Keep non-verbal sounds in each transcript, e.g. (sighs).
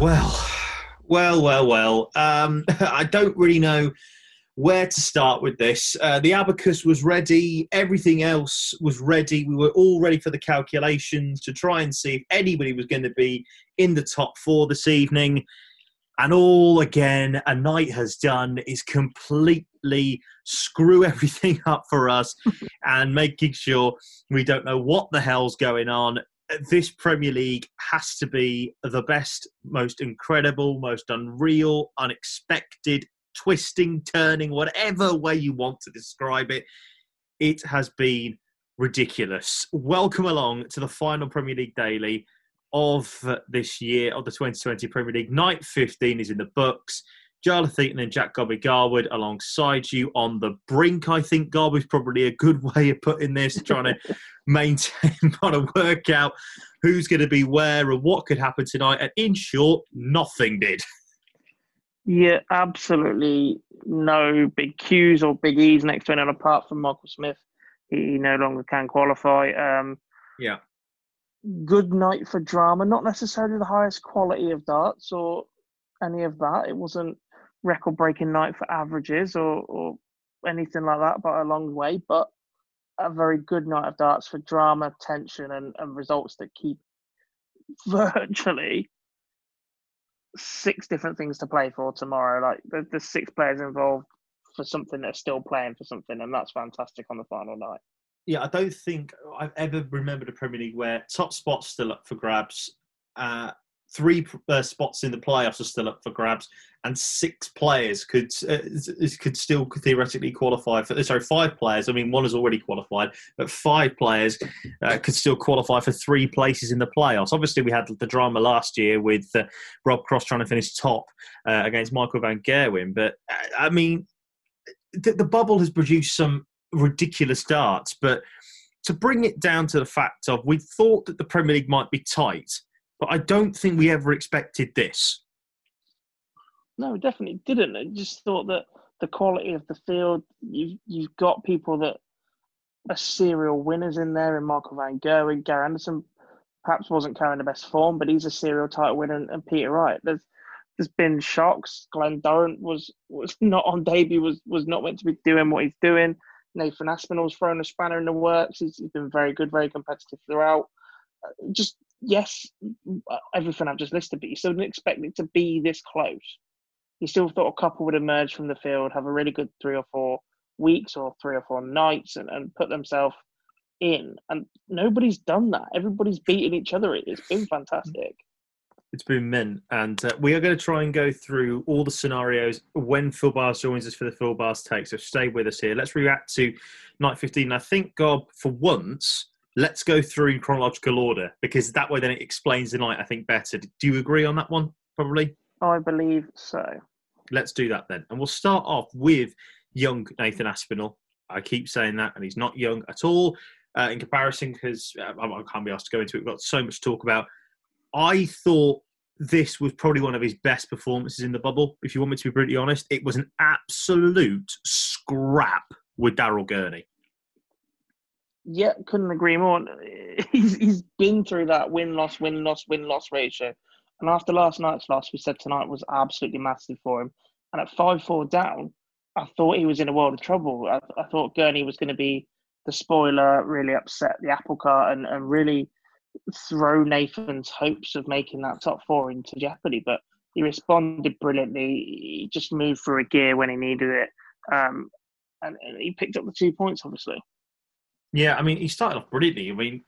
Well, well, well, well. Um, (laughs) I don't really know where to start with this. Uh, the abacus was ready, everything else was ready. We were all ready for the calculations to try and see if anybody was going to be in the top four this evening. And all again, a night has done is completely screw (laughs) everything up for us (laughs) and making sure we don't know what the hell's going on this Premier League has to be the best, most incredible, most unreal, unexpected, twisting, turning, whatever way you want to describe it. It has been ridiculous. Welcome along to the final Premier League Daily of this year of the 2020 Premier League. Night 15 is in the books. Jarlath Eaton and Jack Gobby Garwood alongside you on the brink. I think Garwood's probably a good (laughs) way of putting this, trying to (laughs) maintain, (laughs) trying to work out who's going to be where and what could happen tonight. And in short, nothing did. Yeah, absolutely no big Qs or big Es next to anyone apart from Michael Smith. He no longer can qualify. Um, Yeah. good night for drama, not necessarily the highest quality of darts or any of that. It wasn't record breaking night for averages or, or anything like that by a long way, but a very good night of darts for drama, tension, and, and results that keep (laughs) virtually six different things to play for tomorrow. Like the, the six players involved for something that's still playing for something, and that's fantastic on the final night. Yeah, I don't think I've ever remembered a Premier League where top spots still up for grabs, uh, three uh, spots in the playoffs are still up for grabs, and six players could uh, could still theoretically qualify for. Sorry, five players. I mean, one has already qualified, but five players uh, could still qualify for three places in the playoffs. Obviously, we had the drama last year with uh, Rob Cross trying to finish top uh, against Michael Van Gerwen, but uh, I mean, the, the bubble has produced some ridiculous darts, but to bring it down to the fact of we thought that the Premier League might be tight, but I don't think we ever expected this. No, definitely didn't. I just thought that the quality of the field, you've you've got people that are serial winners in there, and Michael Van Gerwen, Gary Anderson perhaps wasn't carrying the best form, but he's a serial title winner, and, and Peter Wright. There's there's been shocks. Glen Durrant was was (laughs) not on debut, was was not meant to be doing what he's doing. Nathan Aspinall's thrown a spanner in the works. He's, he's been very good, very competitive throughout. Uh, Just yes, uh, everything I've just listed, but you still didn't expect it to be this close. You still thought a couple would emerge from the field, have a really good three or four weeks or three or four nights, and, and put themselves in. And nobody's done that. Everybody's beating each other. It's been fantastic. It's been mint, and uh, we are going to try and go through all the scenarios when Phill Barrs joins us for the Phill Barrs take. So stay with us here. Let's react to night 15. I think, Gob, for once, let's go through in chronological order because that way then it explains the night, I think, better. Do you agree on that one? Probably. I believe so. Let's do that then. And we'll start off with young Nathan Aspinall. I keep saying that, and he's not young at all uh, in comparison because uh, I can't be asked to go into it. We've got so much to talk about. I thought this was probably one of his best performances in the bubble. If you want me to be brutally honest, it was an absolute scrap with Daryl Gurney. Yeah, couldn't agree more. (laughs) He's he's been through that win loss win loss win loss ratio, and after last night's loss, we said tonight was absolutely massive for him. And at five four down, I thought he was in a world of trouble. I, I thought Gurney was going to be the spoiler, really upset the apple cart, and, and really throw Nathan's hopes of making that top four into jeopardy. But he responded brilliantly. He just moved for a gear when he needed it, um, and, and he picked up the two points, obviously. Yeah, I mean, he started off brilliantly. I mean,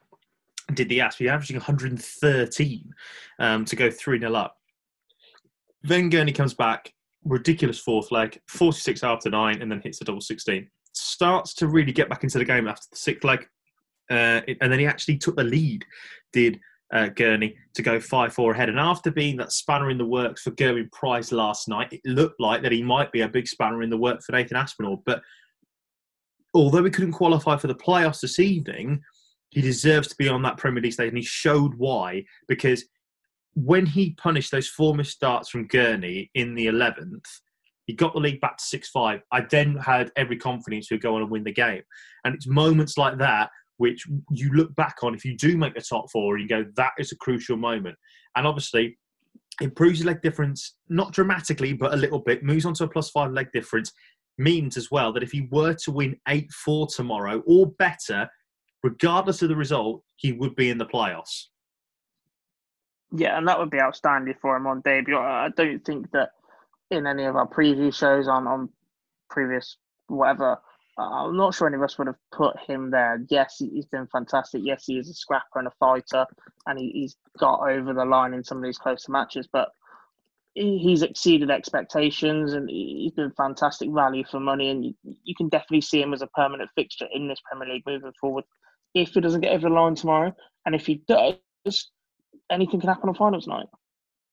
did the Asp, averaging 113 um, to go 3 0 up. Then Gurney comes back, ridiculous fourth leg, 46 after nine, and then hits the double 16. Starts to really get back into the game after the sixth leg. Uh, and then he actually took the lead, did uh, Gurney, to go 5 4 ahead. And after being that spanner in the works for Gerwyn Price last night, it looked like that he might be a big spanner in the work for Nathan Aspinall. But although he couldn't qualify for the playoffs this evening, he deserves to be on that Premier League stage. And he showed why, because when he punished those four starts from Gurney in the 11th, he got the league back to 6 5. I then had every confidence he'd go on and win the game. And it's moments like that which you look back on if you do make the top four and you go, that is a crucial moment. And obviously, improves your leg difference, not dramatically, but a little bit, moves on to a plus five leg difference, means as well that if he were to win 8 4 tomorrow or better, regardless of the result, he would be in the playoffs. Yeah, and that would be outstanding for him on debut. I don't think that in any of our preview shows on, on previous whatever, I'm not sure any of us would have put him there. Yes, he's been fantastic. Yes, he is a scrapper and a fighter, and he, he's got over the line in some of these closer matches. But he's exceeded expectations, and he's been fantastic value for money. And you, you, can definitely see him as a permanent fixture in this Premier League moving forward. If he doesn't get over the line tomorrow, and if he does, anything can happen on finals night.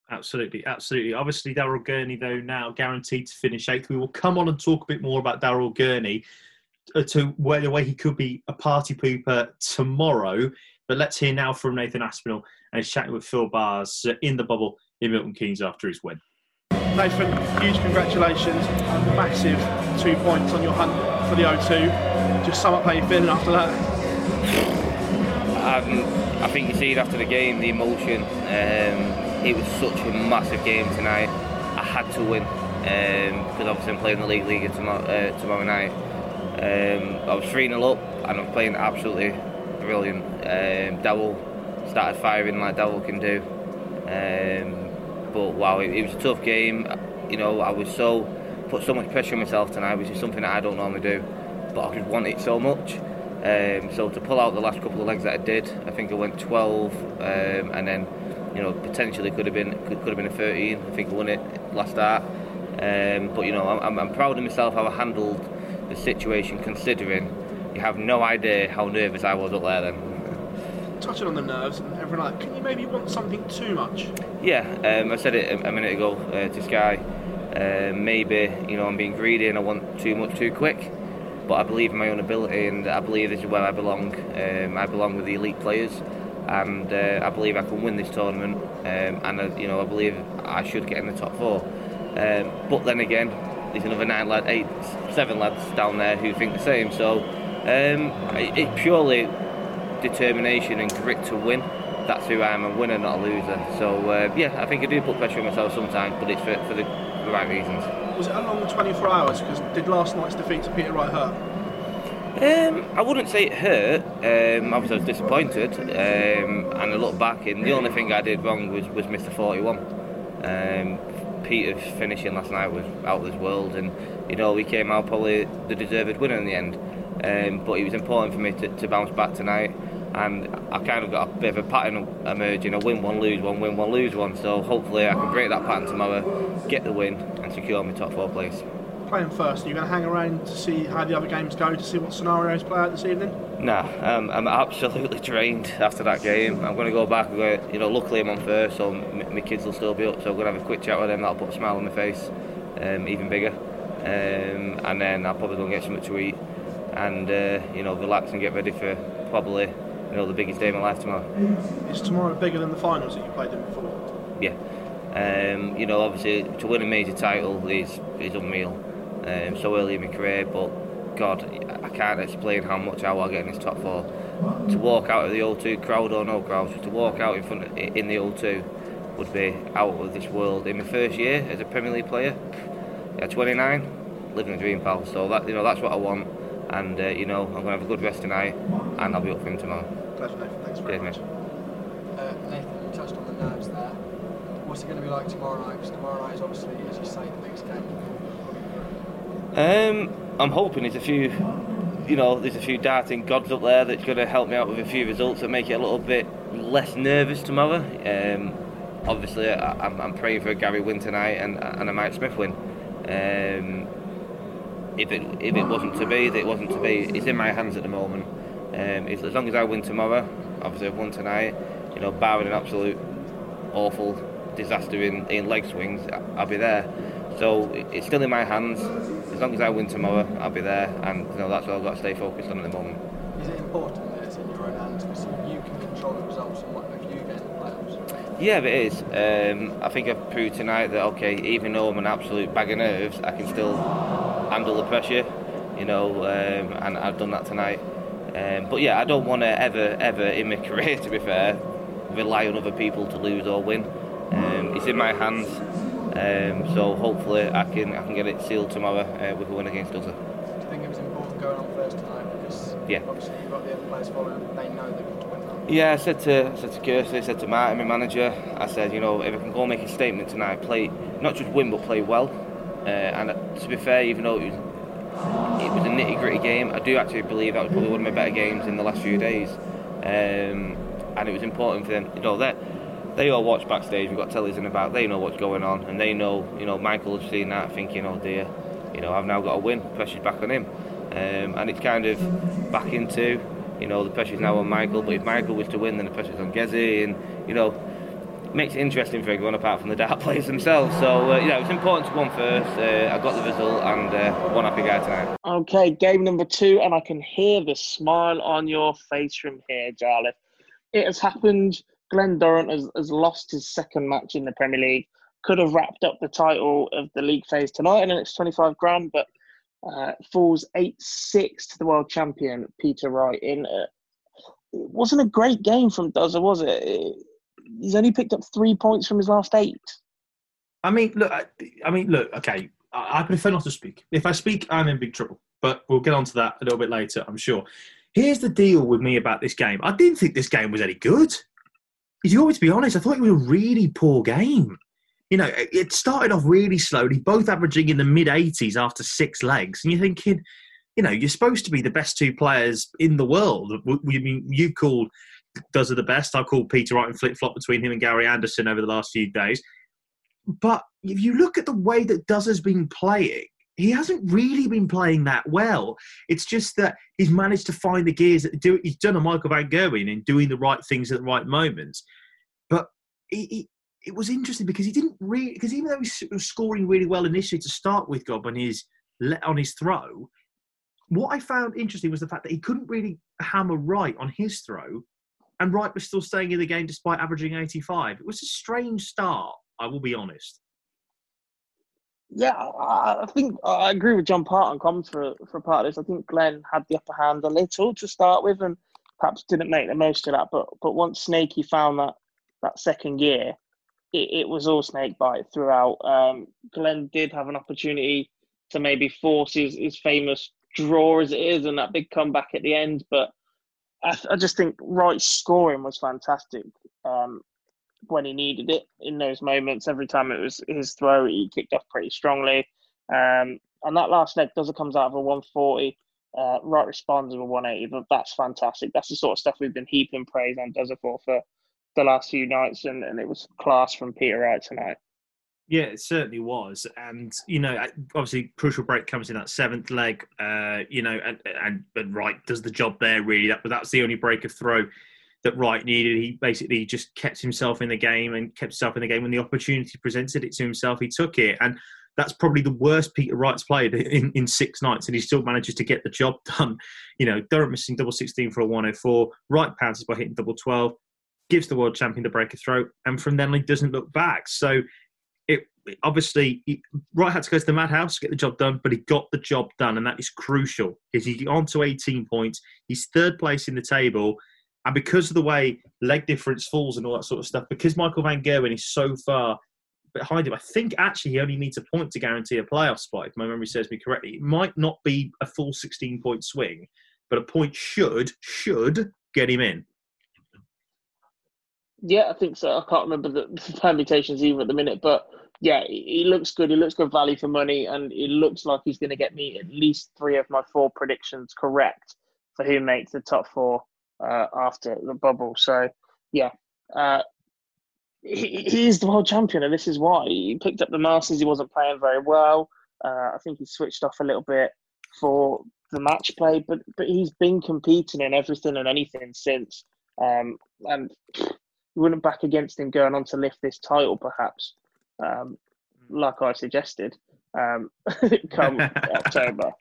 Absolutely, absolutely. Obviously, Daryl Gurney, though, now guaranteed to finish eighth. We will come on and talk a bit more about Daryl Gurney uh, to where the way he could be a party pooper tomorrow. But let's hear now from Nathan Aspinall and he's chatting with Phill Barrs in the bubble in Milton Keynes after his win. Nathan, huge congratulations. Massive two points on your hunt for the O2. Just sum up how you're feeling after that. Um, I think you see it after the game, the emotion. Um, it was such a massive game tonight. I had to win um, because obviously I'm playing the league league tomorrow, uh, tomorrow night. Um, I was 3 0 up and I'm playing absolutely brilliant. Um, Dowell started firing like Dowell can do. Um, but wow, it, it, was a tough game. You know, I was so put so much pressure on myself tonight, which is something that I don't normally do. But I just want it so much. Um, so to pull out the last couple of legs that I did, I think I went 12, um, and then you know potentially could have been could, could have been a 13. I think I won it last start. Um, but you know, I'm, I'm proud of myself how I handled the situation, considering you have no idea how nervous I was up there then. Touching on the nerves and everything like can you maybe want something too much? Yeah, um, I said it a, minute ago uh, to Sky. Uh, maybe you know I'm being greedy and I want too much too quick, but I believe in my own ability and I believe this is where I belong. Um, I belong with the elite players, and uh, I believe I can win this tournament. Um, and uh, you know I believe I should get in the top four. Um, but then again, there's another nine lad, eight, seven lads down there who think the same. So um, it, purely determination and grit to win. That's who I am, a winner, not a loser. So uh, yeah, I think I do put pressure on myself sometimes, but it's for, for the, the right reasons. Was it a long 24 hours? Because did last night's defeat to Peter Wright hurt? Um, I wouldn't say it hurt. Um, obviously, I was disappointed, um, and I look back, and the only thing I did wrong was, was Mr. 41. Um, Peter's finishing last night was out of this world, and you know we came out probably the deserved winner in the end. Um, but it was important for me to, to bounce back tonight, and I kind of got a bit of a pattern emerging: a win one, lose one, win one, lose one. So hopefully I can break that pattern tomorrow, get the win, and secure my top four place playing first? Are you going to hang around to see how the other games go, to see what scenarios play out this evening? Nah, um, I'm absolutely (laughs) drained after that game. I'm going to go back. you know, luckily I'm on first, so my kids will still be up. So I'm going to have a quick chat with them. That'll put a smile on my face, um, even bigger. Um, and then I'll probably go and get something to eat. and uh, you know relax and get ready for probably you know the biggest day of my life tomorrow. Is tomorrow bigger than the finals that you played in before? Yeah. Um, you know, obviously, to win a major title is is unreal. Um, so early in my career, but God, I can't explain how much I will get in this top four. To walk out of the O2 crowd or no crowd, to walk out in front of, in the O2 would be out of this world. In my first year as a Premier League player, at 29, living the dream, pal. So that you know that's what I want, and uh, you know I'm gonna have a good rest tonight, and I'll be up for him tomorrow. Pleasure, Nathan. Thanks very Cheers, much. mate. Uh, Nathan, you touched on the nerves there. What's it going to be like tomorrow night? Because tomorrow night is obviously, as you say, the biggest game. Um, I'm hoping there's a few, you know, there's a few darting gods up there that's going to help me out with a few results that make it a little bit less nervous tomorrow. Um, obviously, I, I'm, I'm praying for a Gary win tonight and, and a Mike Smith win. Um, if it if it wasn't to be, it wasn't to be. It's in my hands at the moment. Um, if, as long as I win tomorrow, obviously I've won tonight. You know, barring an absolute awful disaster in, in leg swings, I'll be there. So it- it's still in my hands. As long as I win tomorrow, I'll be there, and you know that's what I've got to stay focused on at the moment. Is it important that it's in your own hands? Because you can control the results and what if you get in the playoffs. Yeah, it is. Um, I think I've proved tonight that okay, even though I'm an absolute bag of nerves, I can still handle the pressure. You know, um, and I've done that tonight. Um, but yeah, I don't want to ever, ever in my (laughs) career, to be fair, rely on other people to lose or win. Um, it's in my hands. Um, so hopefully I can I can get it sealed tomorrow uh, with a win against Dozer. Do you think it was important going on first tonight? Because Yeah. obviously you've got the other players following, they know they've got to win that. Yeah, I said to I said to Kirsty, I said to Martin, my manager, I said, you know, if I can go and make a statement tonight, play not just win but play well. Uh, and to be fair, even though it was it was a nitty gritty game, I do actually believe that was probably one of my better games in the last few days. Um, and it was important for them, you know, they all watch backstage. We've got tellies in back. They know what's going on, and they know, you know, Michael's seen that, thinking, oh dear, you know, I've now got a win. Pressure's back on him, um, and it's kind of back into, you know, the pressure's now on Michael. But if Michael was to win, then the pressure's on Gezi, and you know, makes it interesting for everyone apart from the dart (laughs) players themselves. So uh, yeah, it was important to win first. Uh, I got the result, and uh, one happy guy tonight. Okay, game number two, and I can hear the smile on your face from here, Jarlath. It has happened. Glen Durrant has, has lost his second match in the Premier League. Could have wrapped up the title of the league phase tonight, and it's 25 grand, but uh, falls 8 6 to the world champion, Peter Wright. In uh, It wasn't a great game from Dozer, was it? He's only picked up three points from his last eight. I mean, look. I, I mean, look. Okay, I, I prefer not to speak. If I speak, I'm in big trouble. But we'll get onto that a little bit later, I'm sure. Here's the deal with me about this game. I didn't think this game was any good. You to be honest, I thought it was a really poor game. You know, it started off really slowly, both averaging in the mid 80s after six legs, and you're thinking, you know, you're supposed to be the best two players in the world. I mean, you called does are the best. I called Peter Wright and flip flop between him and Gary Anderson over the last few days. But if you look at the way that Dozer has been playing, he hasn't really been playing that well. It's just that he's managed to find the gears. That do he's done a Michael Van Gerwen in doing the right things at the right moments. But he, he, it was interesting because he didn't really because even though he was scoring really well initially to start with, Gob on his on his throw, what I found interesting was the fact that he couldn't really hammer right on his throw, and Wright was still staying in the game despite averaging 85. It was a strange start, I will be honest. Yeah, I, think I agree with John Part on comments for for part of this. I think Glenn had the upper hand a little to start with, and perhaps didn't make the most of that. But but once Snakey found that that second gear, it, it was all Snakebite throughout. Um, Glenn did have an opportunity to maybe force his, his famous draw as it is, and that big comeback at the end. But I, I just think Wright's scoring was fantastic. Um, when he needed it in those moments. Every time it was his throw, he kicked off pretty strongly. Um, and that last leg does it comes out of a 140. Uh, responds with a 180, but that's fantastic. That's the sort of stuff we've been heaping praise on Dozer for for the last few nights, and, and it was class from Peter Wright tonight. Yeah, it certainly was, and you know, obviously, crucial break comes in that seventh leg. Uh, you know, and, and and Wright does the job there really. That, but that's the only break of throw that Wright needed. He basically just kept himself in the game and kept himself in the game when the opportunity presented it to himself. He took it, and that's probably the worst Peter Wright's played in, in six nights, and he still manages to get the job (laughs) done. You know, Durrant missing double 16 for a 104, Wright pounces by hitting double 12, gives the world champion the break of throat, and from then he doesn't look back. So obviously he, Wright had to go to the madhouse to get the job done, but he got the job done, and that is crucial. Is he on to 18 points? He's third place in the table. And because of the way leg difference falls and all that sort of stuff, because Michael Van Gerwen is so far behind him. I think actually he only needs a point to guarantee a playoff spot, if my memory serves me correctly. It might not be a full 16 point swing, but a point should should get him in. Yeah, I think so. I can't remember the permutations either at the minute, but yeah, he looks good. He looks good value for money, and it looks like he's going to get me at least three of my four predictions correct for who makes the top four uh, after the bubble. So yeah, uh, he, is the world champion, and this is why he picked up the Masters. He wasn't playing very well. Uh, I think he switched off a little bit for the match play, but but he's been competing in everything and anything since. Um, and you wouldn't back against him going on to lift this title, perhaps, um, like I suggested, um, (laughs) come (laughs) October.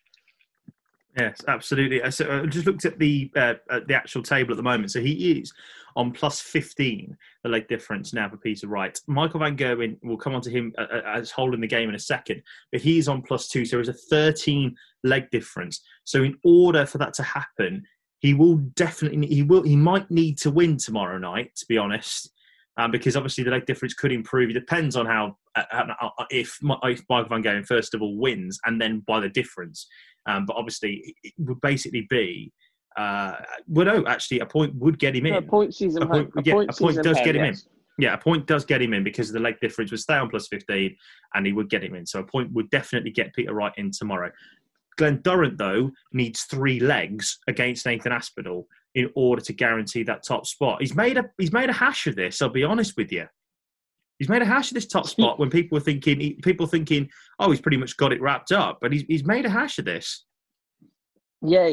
Yes, absolutely. So I just looked at the uh, at the actual table at the moment. So he is on plus 15, the leg difference now for Peter Wright. Michael Van Gerwen, will come on to him uh, uh, as holding the game in a second, but he's on plus two. So there's a 13 leg difference. So in order for that to happen, he will definitely, he will, he might need to win tomorrow night, to be honest. Um, because obviously the leg difference could improve. It depends on how, uh, uh if, if Michael Van Gerwen first of all wins, and then by the difference. Um, but obviously, it would basically be. Uh, well, no, actually, a point would get him in. a point season. A point, a yeah, point, a point does get him yes. in. Yeah, a point does get him in because the leg difference would stay on plus 15 and he would get him in. So a point would definitely get Peter Wright in tomorrow. Glen Durrant, though, needs three legs against Nathan Aspinall in order to guarantee that top spot. He's made a he's made a hash of this. I'll be honest with you. He's made a hash of this top spot when people were thinking, people thinking, oh, he's pretty much got it wrapped up. But he's, he's made a hash of this. Yeah,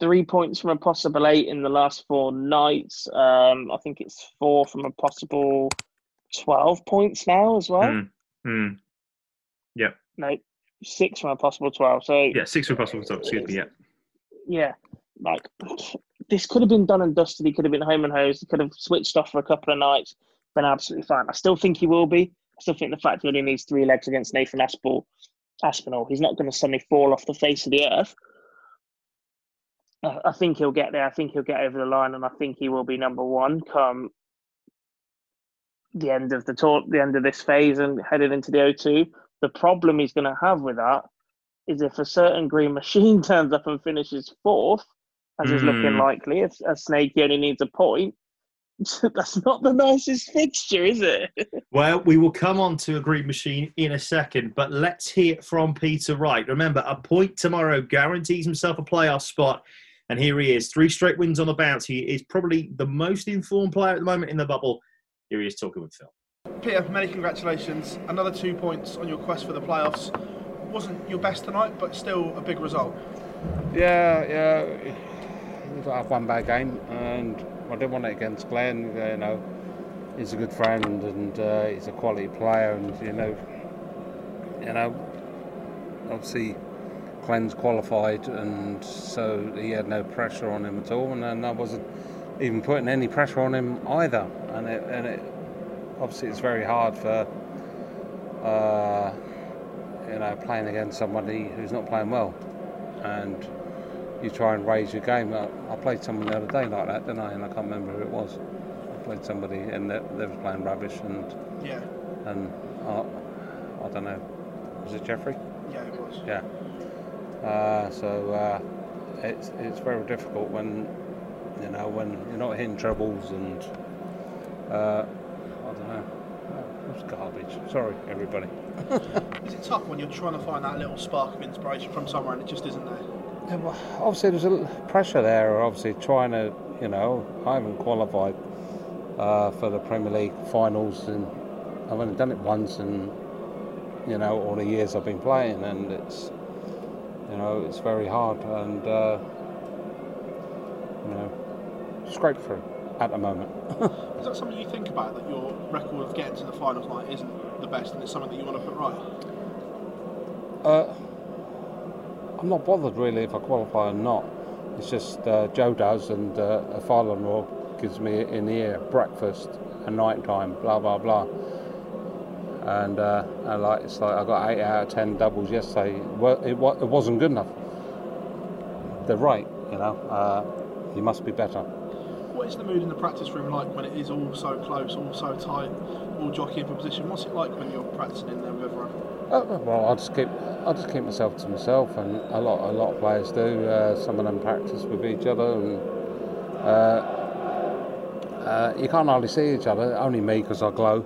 three points from a possible eight in the last four nights. Um, I think it's four from a possible 12 points now as well. Mm. Mm. Yep. No, six from a possible 12. So Yeah, six from a possible 12. Excuse me, yeah. Yeah, like this could have been done and dusted. He could have been home and hosed. He could have switched off for a couple of nights been absolutely fine. I still think he will be. I still think the fact that he only needs three legs against Nathan Aspinall, Aspinall he's not going to suddenly fall off the face of the earth. I think he'll get there. I think he'll get over the line, and I think he will be number one come the end of the tour, the end of this phase, and headed into the O2. The problem he's going to have with that is if a certain green machine (laughs) turns up and finishes fourth, as mm. is looking hmm. likely, if a Snakey only needs a point, (laughs) That's not the nicest fixture, is it? (laughs) well, we will come on to a green machine in a second, but let's hear from Peter Wright. Remember, a point tomorrow guarantees himself a playoff spot. And here he is, three straight wins on the bounce. He is probably the most informed player at the moment in the bubble. Here he is talking with Phil. Peter, many congratulations. Another two points on your quest for the playoffs. Wasn't your best tonight, but still a big result. Yeah, yeah. Got one bad game, and I didn't want it against Glenn. You know, he's a good friend and uh, he's a quality player, and you know, you know, obviously Glenn's qualified, and so he had no pressure on him at all, and, and I wasn't even putting any pressure on him either. And it, and it obviously it's very hard for. Uh, you know, playing against somebody who's not playing well, and you try and raise your game. I, I, played someone the other day like that, didn't I? And I can't remember who it was. I played somebody and they, they was playing rubbish and yeah, and I, I don't know. Was it Jeffrey? Yeah, it was. Yeah. Uh, so uh, it's it's very difficult when you know when you're not hitting trebles and uh, I don't know. It's garbage. Sorry, everybody. (laughs) Is it tough when you're trying to find that little spark of inspiration from somewhere and it just isn't there? Obviously there's a little pressure there. Obviously trying to, you know, I haven't qualified uh, for the Premier League finals, and I've only done it once, and you know, all the years I've been playing, and it's, you know, it's very hard, and uh, you know, scrape through at the moment. (laughs) Is that something you think about that your record of getting to the finals night isn't the best, and it's something that you want to put right? Uh, I'm not bothered really if I qualify or not. It's just uh, Joe does, and uh, a father-in-law gives me in the ear breakfast and night time, blah blah blah. And, uh, like it's like I got eight out of ten doubles yesterday. Well, it, it wasn't good enough. They're right, you know. Uh, you must be better. What is the mood in the practice room like when it is all so close, all so tight, all jockeying for position? What's it like when you're practicing in there with everyone? Uh, well, I just keep I just keep myself to myself, and a lot a lot of players do. Uh, some of them practice with each other, and uh, uh, you can't hardly see each other. Only me because I glow,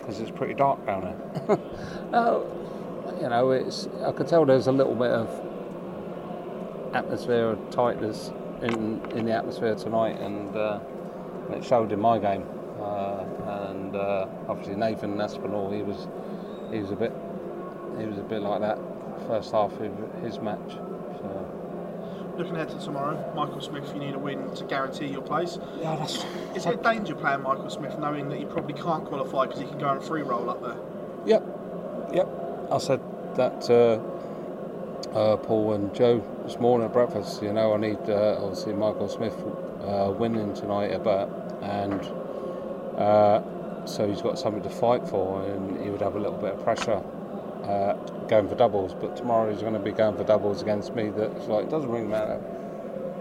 because it's pretty dark down there. (laughs) you know, it's I could tell there's a little bit of atmosphere of tightness in in the atmosphere tonight, and uh, it showed in my game. Uh, and uh, obviously Nathan Aspinall, he was he was a bit he was a bit like that first half of his match. So Looking ahead to tomorrow, Michael Smith, you need a win to guarantee your place. yeah, that's Is it a danger playing Michael Smith knowing that he probably can't qualify because he can go and free roll up there? Yep, yep. I said that to uh, Paul and Joe this morning at breakfast. You know, I need uh, obviously Michael Smith uh, winning tonight, but and uh, so he's got something to fight for, and he would have a little bit of pressure uh, going for doubles. But tomorrow he's going to be going for doubles against me. That's like it doesn't really matter.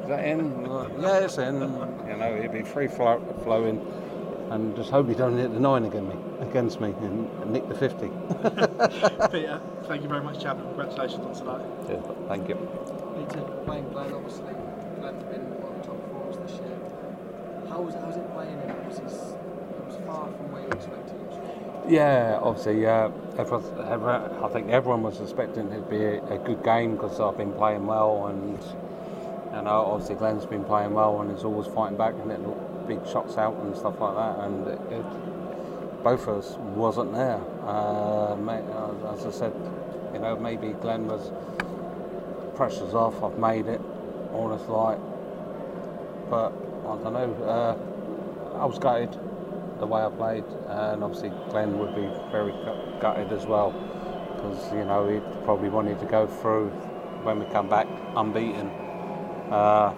Is that in? Like, yeah, it's in. You know, he'd be free flow, flowing. And just hope he doesn't hit the nine again me, against me and, and nick the 50. (laughs) (laughs) Peter, thank you very much, chap. Congratulations on tonight. Yeah, thank you. Peter, playing Glenn, obviously, Glenn's been one of the top fours this year. How was, how was it playing him? Was his, it was far from you expected. Yeah, obviously, uh, everyone, everyone, I think everyone was expecting it to be a, a good game because I've been playing well and you know, obviously Glenn's been playing well and is always fighting back and hitting big shots out and stuff like that. And it, it, both of us wasn't there. Uh, as I said, you know, maybe Glenn was pressure's off. I've made it, this like, but I don't know. Uh, I was gutted the way I played, and obviously Glenn would be very gutted as well because you know he probably wanted to go through when we come back unbeaten. Uh,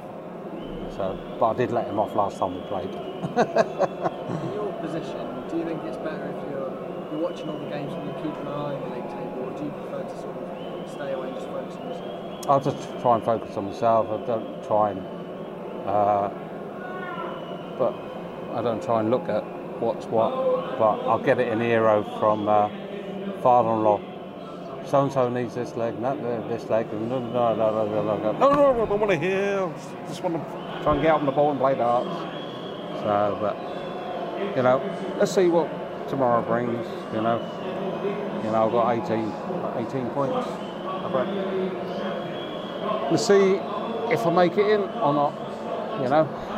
so, but I did let him off last time we played. (laughs) In your position, do you think it's better if you're, you're watching all the games and you keep an eye on the league table, or do you prefer to sort of stay away and just focus on yourself? I'll just try and focus on myself. I don't try and, uh, but I don't try and look at what's what, but I'll get it in Eero from uh, father-in-law. So and so needs this leg, not uh, this leg. No, no, no, no, no, no, no, no, I don't want to hear. Just want to try and get out on the ball and play darts. So, but you know, let's see what tomorrow brings. You know, you know, I've got 18, 18 points. Let's see if I make it in or not. You know.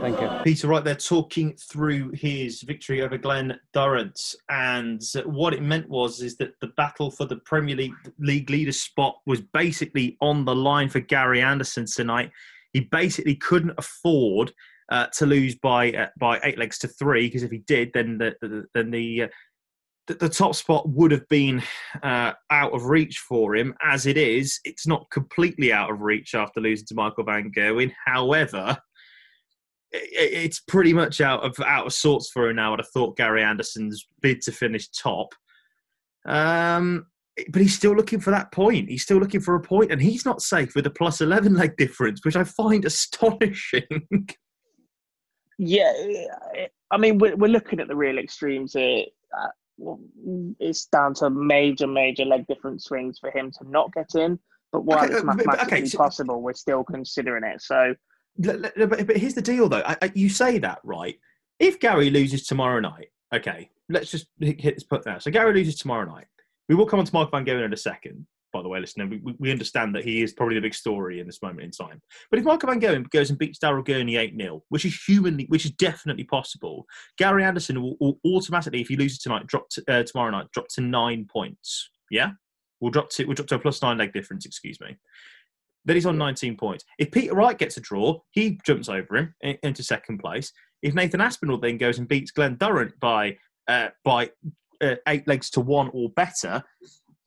Thank you. Peter, right there, talking through his victory over Glen Durrant, and what it meant was is that the battle for the Premier League league leader spot was basically on the line for Gary Anderson tonight. He basically couldn't afford uh, to lose by uh, by eight legs to three because if he did, then the, the then the uh, the, the top spot would have been uh, out of reach for him. As it is, it's not completely out of reach after losing to Michael Van Gerwen. However, it's pretty much out of out of sorts for him now. I'd have thought Gary Anderson's bid to finish top, um, but he's still looking for that point. He's still looking for a point, and he's not safe with a plus eleven leg difference, which I find (laughs) astonishing. Yeah, I mean, we're, we're looking at the real extremes here. Uh, it's down to major, major leg difference swings for him to not get in. But while Okay, it's uh, mathematically okay, so- possible, we're still considering it. So, but, here's the deal, though. I, I, you say that right. If Gary loses tomorrow night, okay, let's just hit, hit this put now. So Gary loses tomorrow night. We will come on to Mark Van Gerwen in a second. By the way, listener, we, we- understand that he is probably the big story in this moment in time. But if Michael Van Gerwen goes and beats Daryl Gurney 8 0, which is humanly, which is definitely possible, Gary Anderson will, will automatically, if he loses tonight, drop to, uh, tomorrow night, drop to nine points. Yeah? We'll drop to, we'll drop to a plus nine leg difference, excuse me. Then he's on 19 points. If Peter Wright gets a draw, he jumps over him into second place. If Nathan Aspinall then goes and beats Glenn Durrant by uh, by uh, eight legs to one or better,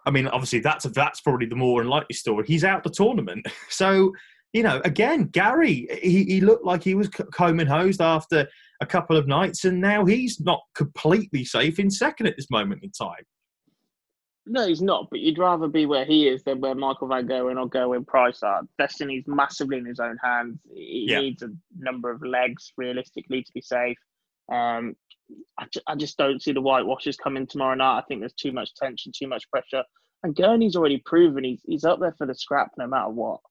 I mean, obviously that's that's probably the more unlikely story. He's out the tournament, (laughs) so you know, again, Gary, he, he looked like he was combing hosed after a couple of nights, and now he's not completely safe in second at this moment in time. No, he's not. But you'd rather be where he is than where Michael Van Gerwen or Gerwyn Price are. Destiny's massively in his own hands. He yeah. needs a number of legs realistically to be safe. Um, I, ju- I just don't see the whitewashers coming tomorrow night. I think there's too much tension, too much pressure. And Gurney's already proven he's he's up there for the scrap no matter what.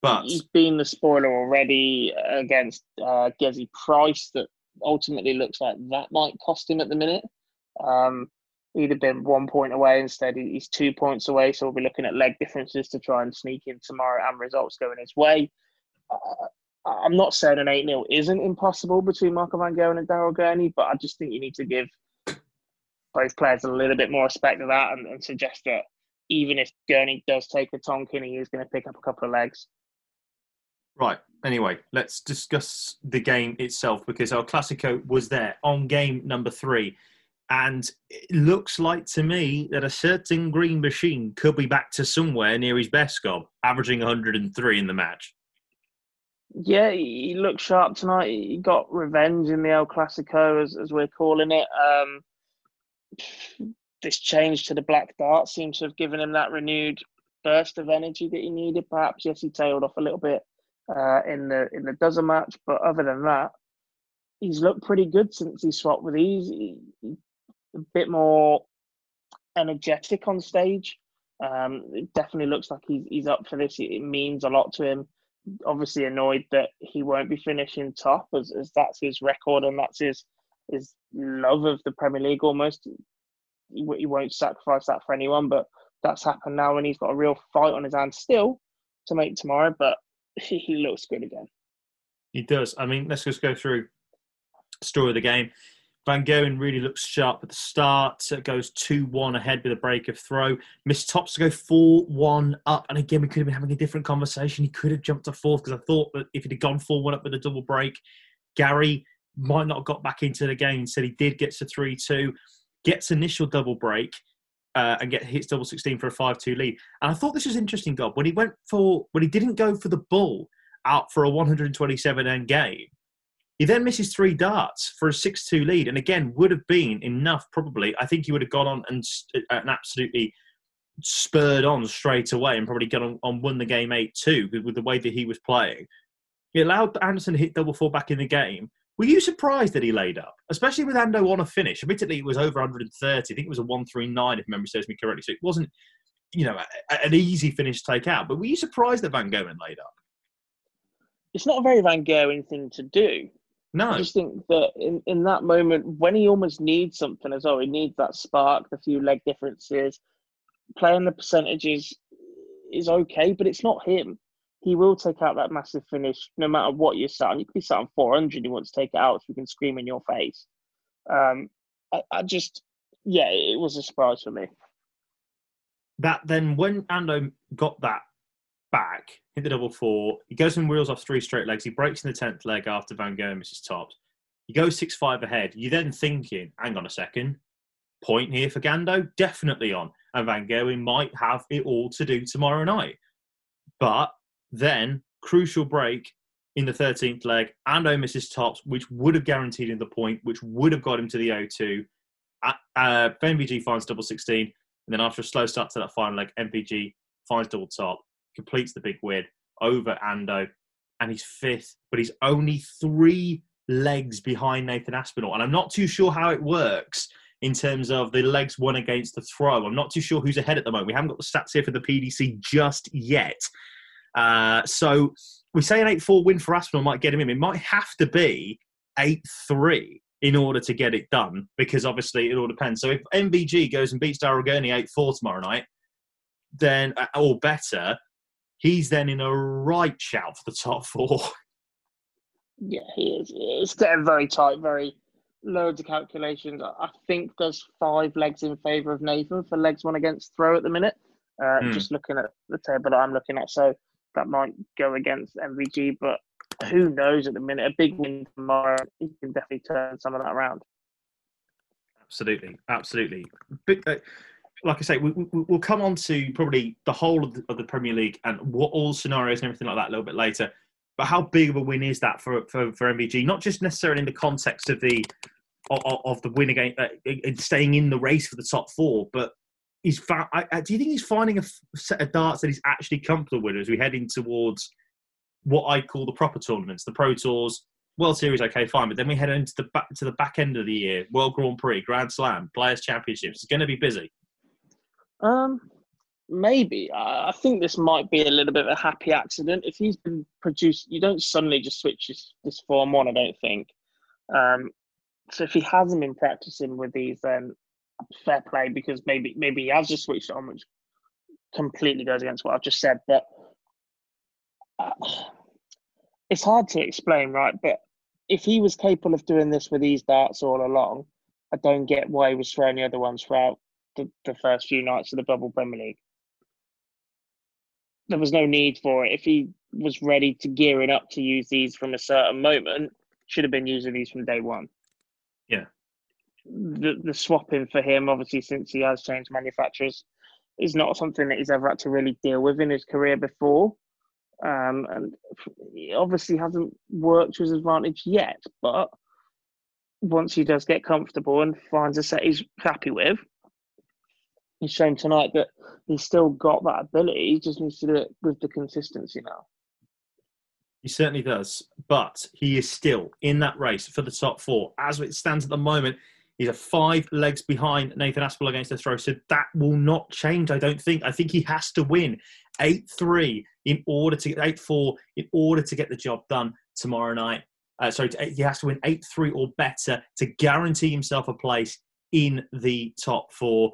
But he's been the spoiler already against uh, Gezi Price. That ultimately looks like that might cost him at the minute. Um, he'd have been one point away. Instead, he's two points away. So we'll be looking at leg differences to try and sneak in tomorrow and results going his way. Uh, I'm not saying an 8 0 isn't impossible between Michael Van Gerwen and Daryl Gurney, but I just think you need to give both players a little bit more respect to that and, and suggest that even if Gurney does take a Tonkin, he is going to pick up a couple of legs. Right. Anyway, let's discuss the game itself because our Clasico was there on game number three. And it looks like to me that a certain green machine could be back to somewhere near his best goal, averaging 103 in the match. Yeah, he looked sharp tonight. He got revenge in the El Clasico, as, as we're calling it. Um, this change to the black dart seems to have given him that renewed burst of energy that he needed. Perhaps yes, he tailed off a little bit uh, in the in the Dozer match, but other than that, he's looked pretty good since he swapped with Ease. He, a bit more energetic on stage. Um, it definitely looks like he's he's up for this. It, means a lot to him. Obviously annoyed that he won't be finishing top, as, as that's his record and that's his his love of the Premier League almost. He, he won't sacrifice that for anyone, but that's happened now, and he's got a real fight on his hands still to make tomorrow. But (laughs) he, he looks good again. He does. I mean, let's just go through story of the game. Van Gerwen really looks sharp at the start. It goes 2 1 ahead with a break of throw. Missed tops to go 4 1 up. And again, we could have been having a different conversation. He could have jumped to fourth because I thought that if he'd have gone 4 1 up with a double break, Gary might not have got back into the game. Instead, he did get to 3 2, gets initial double break. Uh, and get hits double 16 for a 5-2 lead. And I thought this was interesting, God, when he went for when he didn't go for the bull out for a 127 end game, he then misses three darts for a 6 2 lead. And again, would have been enough, probably. I think he would have gone on and, uh, and absolutely spurred on straight away and probably gone on, on won the game 8 2 with, the way that he was playing. He allowed Anderson to hit double four back in the game. Were you surprised that he laid up, especially with Ando on a finish? Admittedly, it was over 130. I think it was a 139, if memory serves me correctly. So it wasn't, you know, a, an easy finish to take out. But were you surprised that Van Gerwen laid up? It's not a very Van Gerwen thing to do. No. I just think that in, in that moment, when he almost needs something as well, he needs that spark, the few leg differences. Playing the percentages is okay, but it's not him. He will take out that massive finish no matter what you're sat on. You could be sat on 400, he wants to take it out so you can scream in your face. Um, I, I just, yeah, it was a surprise for me. That then, when Ando got that back, hit the double four. He goes and wheels off three straight legs. He breaks in the tenth leg after Van Gerwen misses tops. He goes six five ahead. You're then thinking, hang on a second, point here for Gando, definitely on. And Van Gerwen might have it all to do tomorrow night. But then, crucial break in the 13th leg, Ando misses tops, which would have guaranteed him the point, which would have got him to the O2. Uh, MVG finds double 16. And then after a slow start to that final leg, MVG finds double top completes the big win over Ando, and he's fifth, but he's only three legs behind Nathan Aspinall. And I'm not too sure how it works in terms of the legs won against the throw. I'm not too sure who's ahead at the moment. We haven't got the stats here for the PDC just yet. Uh, so we say an 8 4 win for Aspinall might get him in. It might have to be 8 3 in order to get it done because obviously it all depends. So if MVG goes and beats Gurney 8 4 tomorrow night, then, uh, or better, he's then in a right shout for the top four. (laughs) Yeah, he is. It's getting very tight, very loads of calculations. I think there's five legs in favour of Nathan for legs one against throw at the minute. Uh, mm. Just looking at the table that I'm looking at, so that might go against MVG, but who knows at the minute? A big win tomorrow, he can definitely turn some of that around. Absolutely, absolutely. Big, uh, like I say, we, we, we'll come on to probably the whole of the, of the Premier League and what all scenarios and everything like that a little bit later. But how big of a win is that for for, for MVG? Not just necessarily in the context of the of, of the win again, uh, staying in the race for the top four, but he's. I, do you think he's finding a set of darts that he's actually comfortable with as we head in towards what I call the proper tournaments, the Pro Tours, World Series, okay, fine, but then we head into the back to the back end of the year, World Grand Prix, Grand Slam, Players Championships. It's going to be busy. Um, maybe. I think this might be a little bit of a happy accident. If he's been produced, you don't suddenly just switch this, this form on. I don't think. Um, so if he hasn't been practicing with these, then fair play because maybe maybe he has just switched on, which completely goes against what I've just said. But uh, it's hard to explain, right? But if he was capable of doing this with these darts all along, I don't get why he was throwing the other ones throughout the, the first few nights of the bubble Premier League. There was no need for it. If he was ready to gear it up to use these from a certain moment, should have been using these from day one. Yeah. The the swapping for him, obviously, since he has changed manufacturers, is not something that he's ever had to really deal with in his career before. Um, and he obviously hasn't worked to his advantage yet, but once he does get comfortable and finds a set he's happy with, he's shown tonight that he's still got that ability. He just needs to do it with the consistency now. He certainly does, but he is still in that race for the top four. As it stands at the moment, he's a five legs behind Nathan Aspinall against the throw, so that will not change. I don't think. I think he has to win eight three in order to get eight four in order to get the job done tomorrow night. Uh, sorry, he has to win eight three or better to guarantee himself a place in the top four.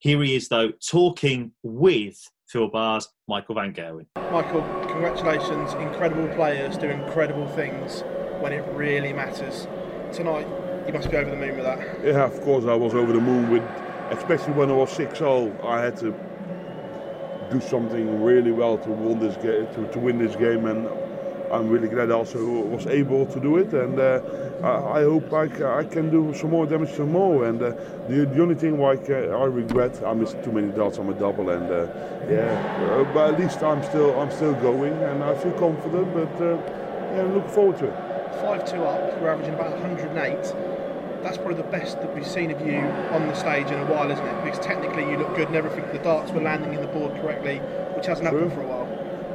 Here he is, though, talking with Phill Barrs, Michael Van Gerwen. Michael, congratulations. Incredible players do incredible things when it really matters. Tonight, you must be over the moon with that. Yeah, of course, I was over the moon with, especially when I was 6 0. I had to do something really well to win this game, to, to win this game, and I'm really glad I also was able to do it. And uh, I, I, hope I, I, can do some more damage tomorrow. And uh, the, the only thing like, uh, I regret, I missed too many darts on my double. And uh, yeah, uh, but at least I'm still I'm still going, and I feel confident. But uh, yeah, I'm looking forward to it. Five two up, we're averaging about 108 that's probably the best that we've seen of you on the stage in a while, isn't it? Because technically you look good and everything, the darts were landing in the board correctly, which hasn't happened for a while.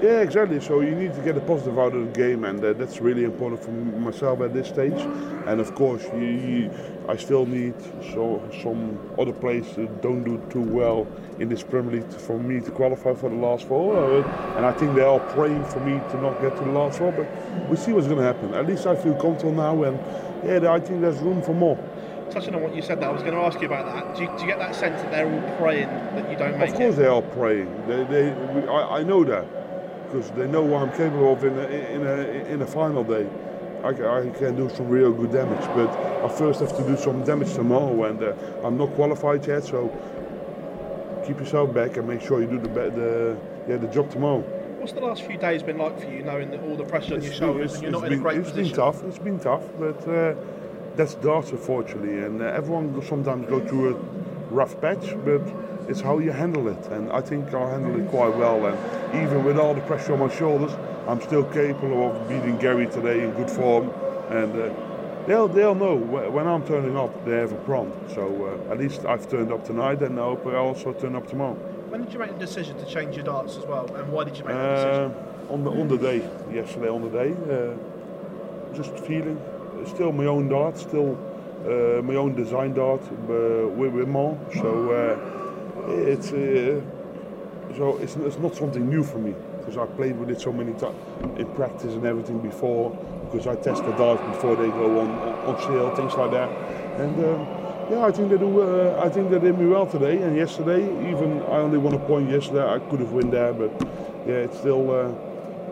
Yeah, exactly. So you need to get a positive out of the game, and uh, that's really important for myself at this stage. And of course, you, you, I still need so some other players that don't do too well in this Premier League for me to qualify for the last four. Uh, and I think they are praying for me to not get to the last four. But we'll see what's going to happen. At least I feel comfortable now, and yeah, I think there's room for more. Touching on what you said there, I was going to ask you about that. Do you, do you get that sense that they're all praying that you don't make it? Of course, it? they are praying. They, they, I, I know that because they know what I'm capable of in a, in a, in a final day. I, I, can do some real good damage, but I first have to do some damage tomorrow, and uh, I'm not qualified yet. So keep yourself back and make sure you do the the yeah the job tomorrow. What's the last few days been like for you, knowing that all the pressure on your shoulders and you're not been, in a great it's position? It's been tough. It's been tough, but uh, that's darts, unfortunately, and uh, everyone sometimes go through a rough patch, but it's how you handle it. And I think I handle it quite well. And even with all the pressure on my shoulders, I'm still capable of beating Gary today in good form. And uh, they'll they'll know when I'm turning up. They have a prompt. So uh, at least I've turned up tonight, and I hope I also turn up tomorrow. When did you make the decision to change your darts as well, and why did you make the decision? Uh, on the on the day, yesterday on the day, uh, just feeling. Still my own dart, still uh, my own design dart with, more. So it's uh, so it's, it's not something new for me because I played with it so many times in practice and everything before because I test the darts before they go on on sale things like that and um, yeah I think they do uh, I think they did me well today and yesterday even I only won a point yesterday I could have won there but yeah it's still uh,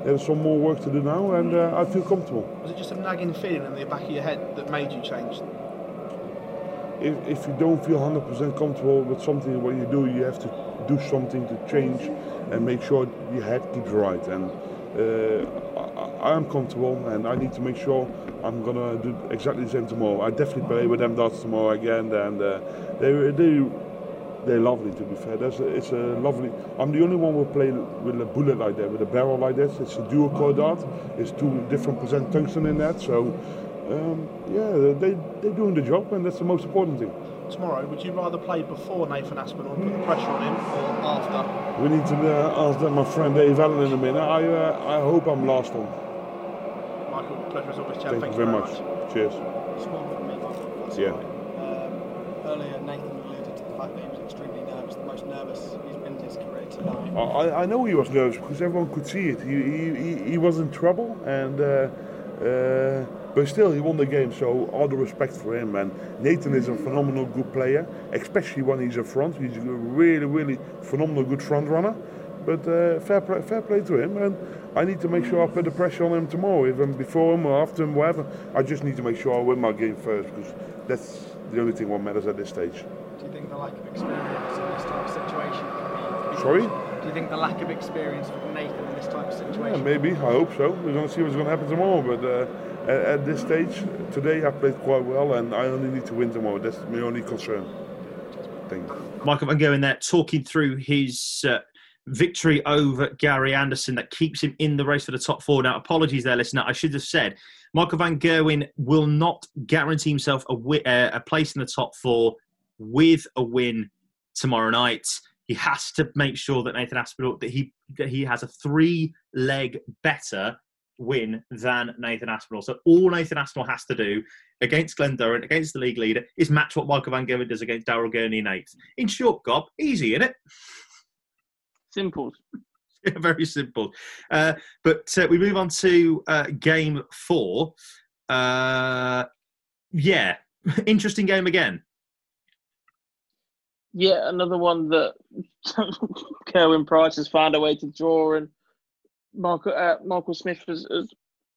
there's some more work to do now and uh, I feel comfortable. Was it just a nagging feeling in the back of your head that made you change? If, if you don't feel 100% comfortable with something what you do, you have to do something to change and make sure your head keeps right. And uh, I, am comfortable and I need to make sure I'm gonna do exactly the same tomorrow. I definitely play with them darts tomorrow again, and uh, they they they're lovely to be fair. There's a, it's a lovely. I'm the only one who play with a bullet like that, with a barrel like this. It's a dual core dart. It's two different percent tungsten in that. So um, yeah, they they're doing the job, and that's the most important thing. Tomorrow, would you rather play before Nathan Aspinall and put the pressure on him, or after? We need to uh, ask my friend Dave Allen in a minute. I uh, I hope I'm last on. Michael, pleasure as always, Chad. Thank, Thank, you very much. Cheers. Small from me, Michael. That's Yeah. Um, earlier, Nathan alluded to the fact that he was extremely nervous, the most nervous he's been in his career tonight. I, I know he was nervous because everyone could see it. He, he, he, he was in trouble, and uh, uh, but still he won the game. So all the respect for him. And Nathan is a phenomenal good player, especially when he's up front. He's a really, really phenomenal good front runner. But uh, fair play, fair play to him. And I need to make sure I put the pressure on him tomorrow, even before him or after him, whatever. I just need to make sure I win my game first because that's the only thing what matters at this stage. Do you think the lack of experience in this type of situation can be? Sorry? Do you think the lack of experience for Nathan in this type of situation? Yeah, maybe. I hope so. We're going to see what's going to happen tomorrow. But uh, at, this stage, today I played quite well, and I only need to win tomorrow. That's my only concern. Michael Van Gerwen in there talking through his uh, victory over Gary Anderson that keeps him in the race for the top four. Now, apologies there, listener. I should have said Michael Van Gerwen will not guarantee himself a, wi- uh, a place in the top four with a win tomorrow night. He has to make sure that Nathan Aspinall that he that he has a three leg better win than Nathan Aspinall. So all Nathan Aspinall has to do against Glen Durrant, against the league leader, is match what Michael Van Gerwen does against Daryl Gurney in eighth. In short, Gob, easy, isn't it? Simple. (laughs) Very simple. Uh, but uh, we move on to uh, game four. Uh, yeah, (laughs) interesting game again. Yeah, another one that (laughs) Gerwyn Price has found a way to draw, and Michael uh, Michael Smith has, has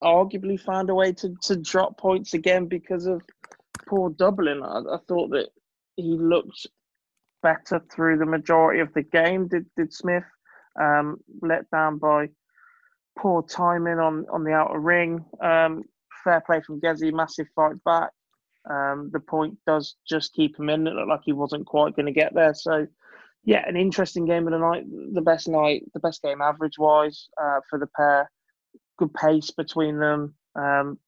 arguably found a way to, to drop points again because of poor doubling. I, I thought that he looked better through the majority of the game. Did did Smith um, let down by poor timing on on the outer ring? Um, fair play from Gezi, massive fight back. Um, the point does just keep him in. It looked like he wasn't quite going to get there. So, yeah, an interesting game of the night. The best night, the best game average wise uh, for the pair. Good pace between them, um,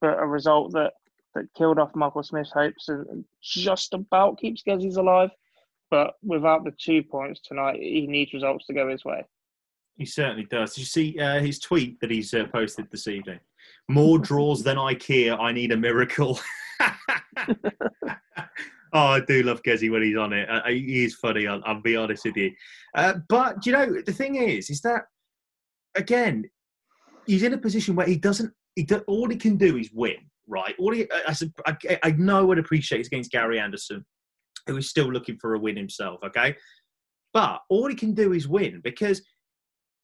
but a result that that killed off Michael Smith's hopes and just about keeps Gezzy's alive. But without the two points tonight, he needs results to go his way. He certainly does. Did you see uh, his tweet that he's uh, posted this evening? More draws than IKEA. I need a miracle. (laughs) (laughs) oh, I do love Gezi when he's on it. Uh, he is funny. I'll, I'll be honest with you. Uh, but you know, the thing is, is that again, he's in a position where he doesn't. He do, all he can do is win, right? All he, I, I, I know and appreciate against Gary Anderson, who is still looking for a win himself. Okay, but all he can do is win because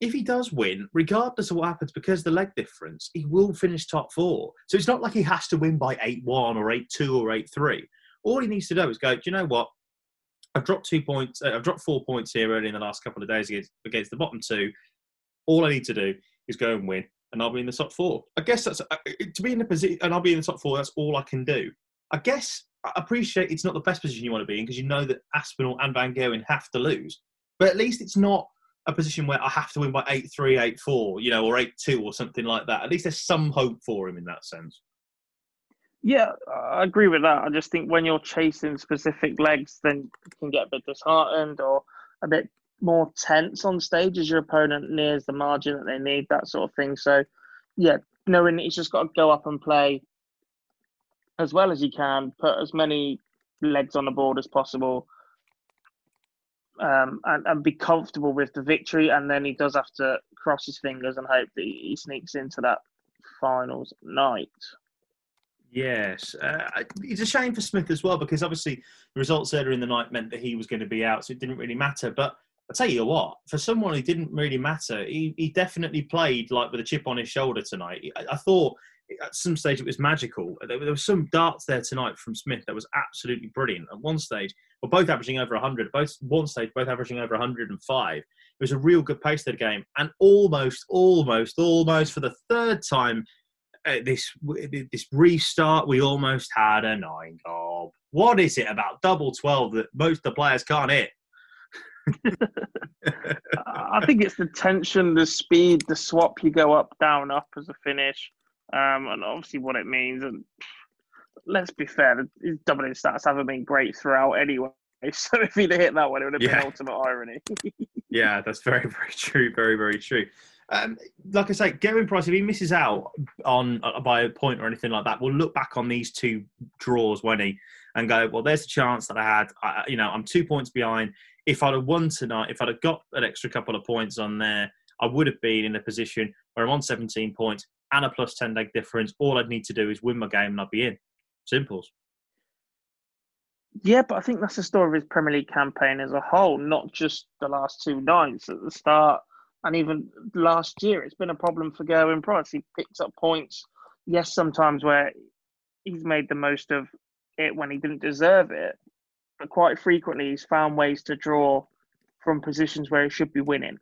if he does win, regardless of what happens, because the leg difference, he will finish top four. So it's not like he has to win by 8 1 or 8 2 or 8 3. All he needs to do is go, do you know what? I've dropped two points, uh, I've dropped four points here early in the last couple of days against, against the bottom two. All I need to do is go and win, and I'll be in the top four. I guess that's uh, to be in the position, and I'll be in the top four. That's all I can do. I guess I appreciate it's not the best position you want to be in because you know that Aspinall and Van Gerwen have to lose, but at least it's not a position where I have to win by 8 3, 8 4, you know, or 8 2 or something like that. At least there's some hope for him in that sense. Yeah, I agree with that. I just think when you're chasing specific legs, then you can get a bit disheartened or a bit more tense on stage as your opponent nears the margin that they need, that sort of thing. So, yeah, knowing he's just got to go up and play as well as he can, put as many legs on the board as possible, um, and, and be comfortable with the victory. And then he does have to cross his fingers and hope that he sneaks into that finals night. Yes, uh, it's a shame for Smith as well because obviously the results earlier in the night meant that he was going to be out, so it didn't really matter. But I tell you what, for someone who didn't really matter, he, he definitely played like with a chip on his shoulder tonight. I, I thought at some stage it was magical. There, there some darts there tonight from Smith that was absolutely brilliant. At one stage, well, both averaging over 100, both one stage, both averaging over 105. It was a real good pace to the game, and almost, almost, almost for the third time uh, this this restart, we almost had a nine gob. What is it about double 12 that most of the players can't hit? (laughs) I think it's the tension, the speed, the swap. You go up, down, up as a finish, um, and obviously what it means. And let's be fair, his doubling stats haven't been great throughout anyway. (laughs) So if he'd hit that one, it would have been Yeah. ultimate irony. (laughs) Yeah, that's very, very true. Very, very true. Um, like I say, Gerwyn Price, if he misses out on uh, by a point or anything like that, we'll look back on these two draws, won't he, and go, well, there's a chance that I had. I, you know, I'm two points behind. If I'd have won tonight, if I'd have got an extra couple of points on there, I would have been in a position where I'm on 17 points and a plus 10 leg difference. All I'd need to do is win my game and I'd be in. Simples. Yeah, but I think that's the story of his Premier League campaign as a whole, not just the last two nights at the start and even last year. It's been a problem for Gerwyn Price. He picks up points, yes, sometimes where he's made the most of it when he didn't deserve it, but quite frequently he's found ways to draw from positions where he should be winning.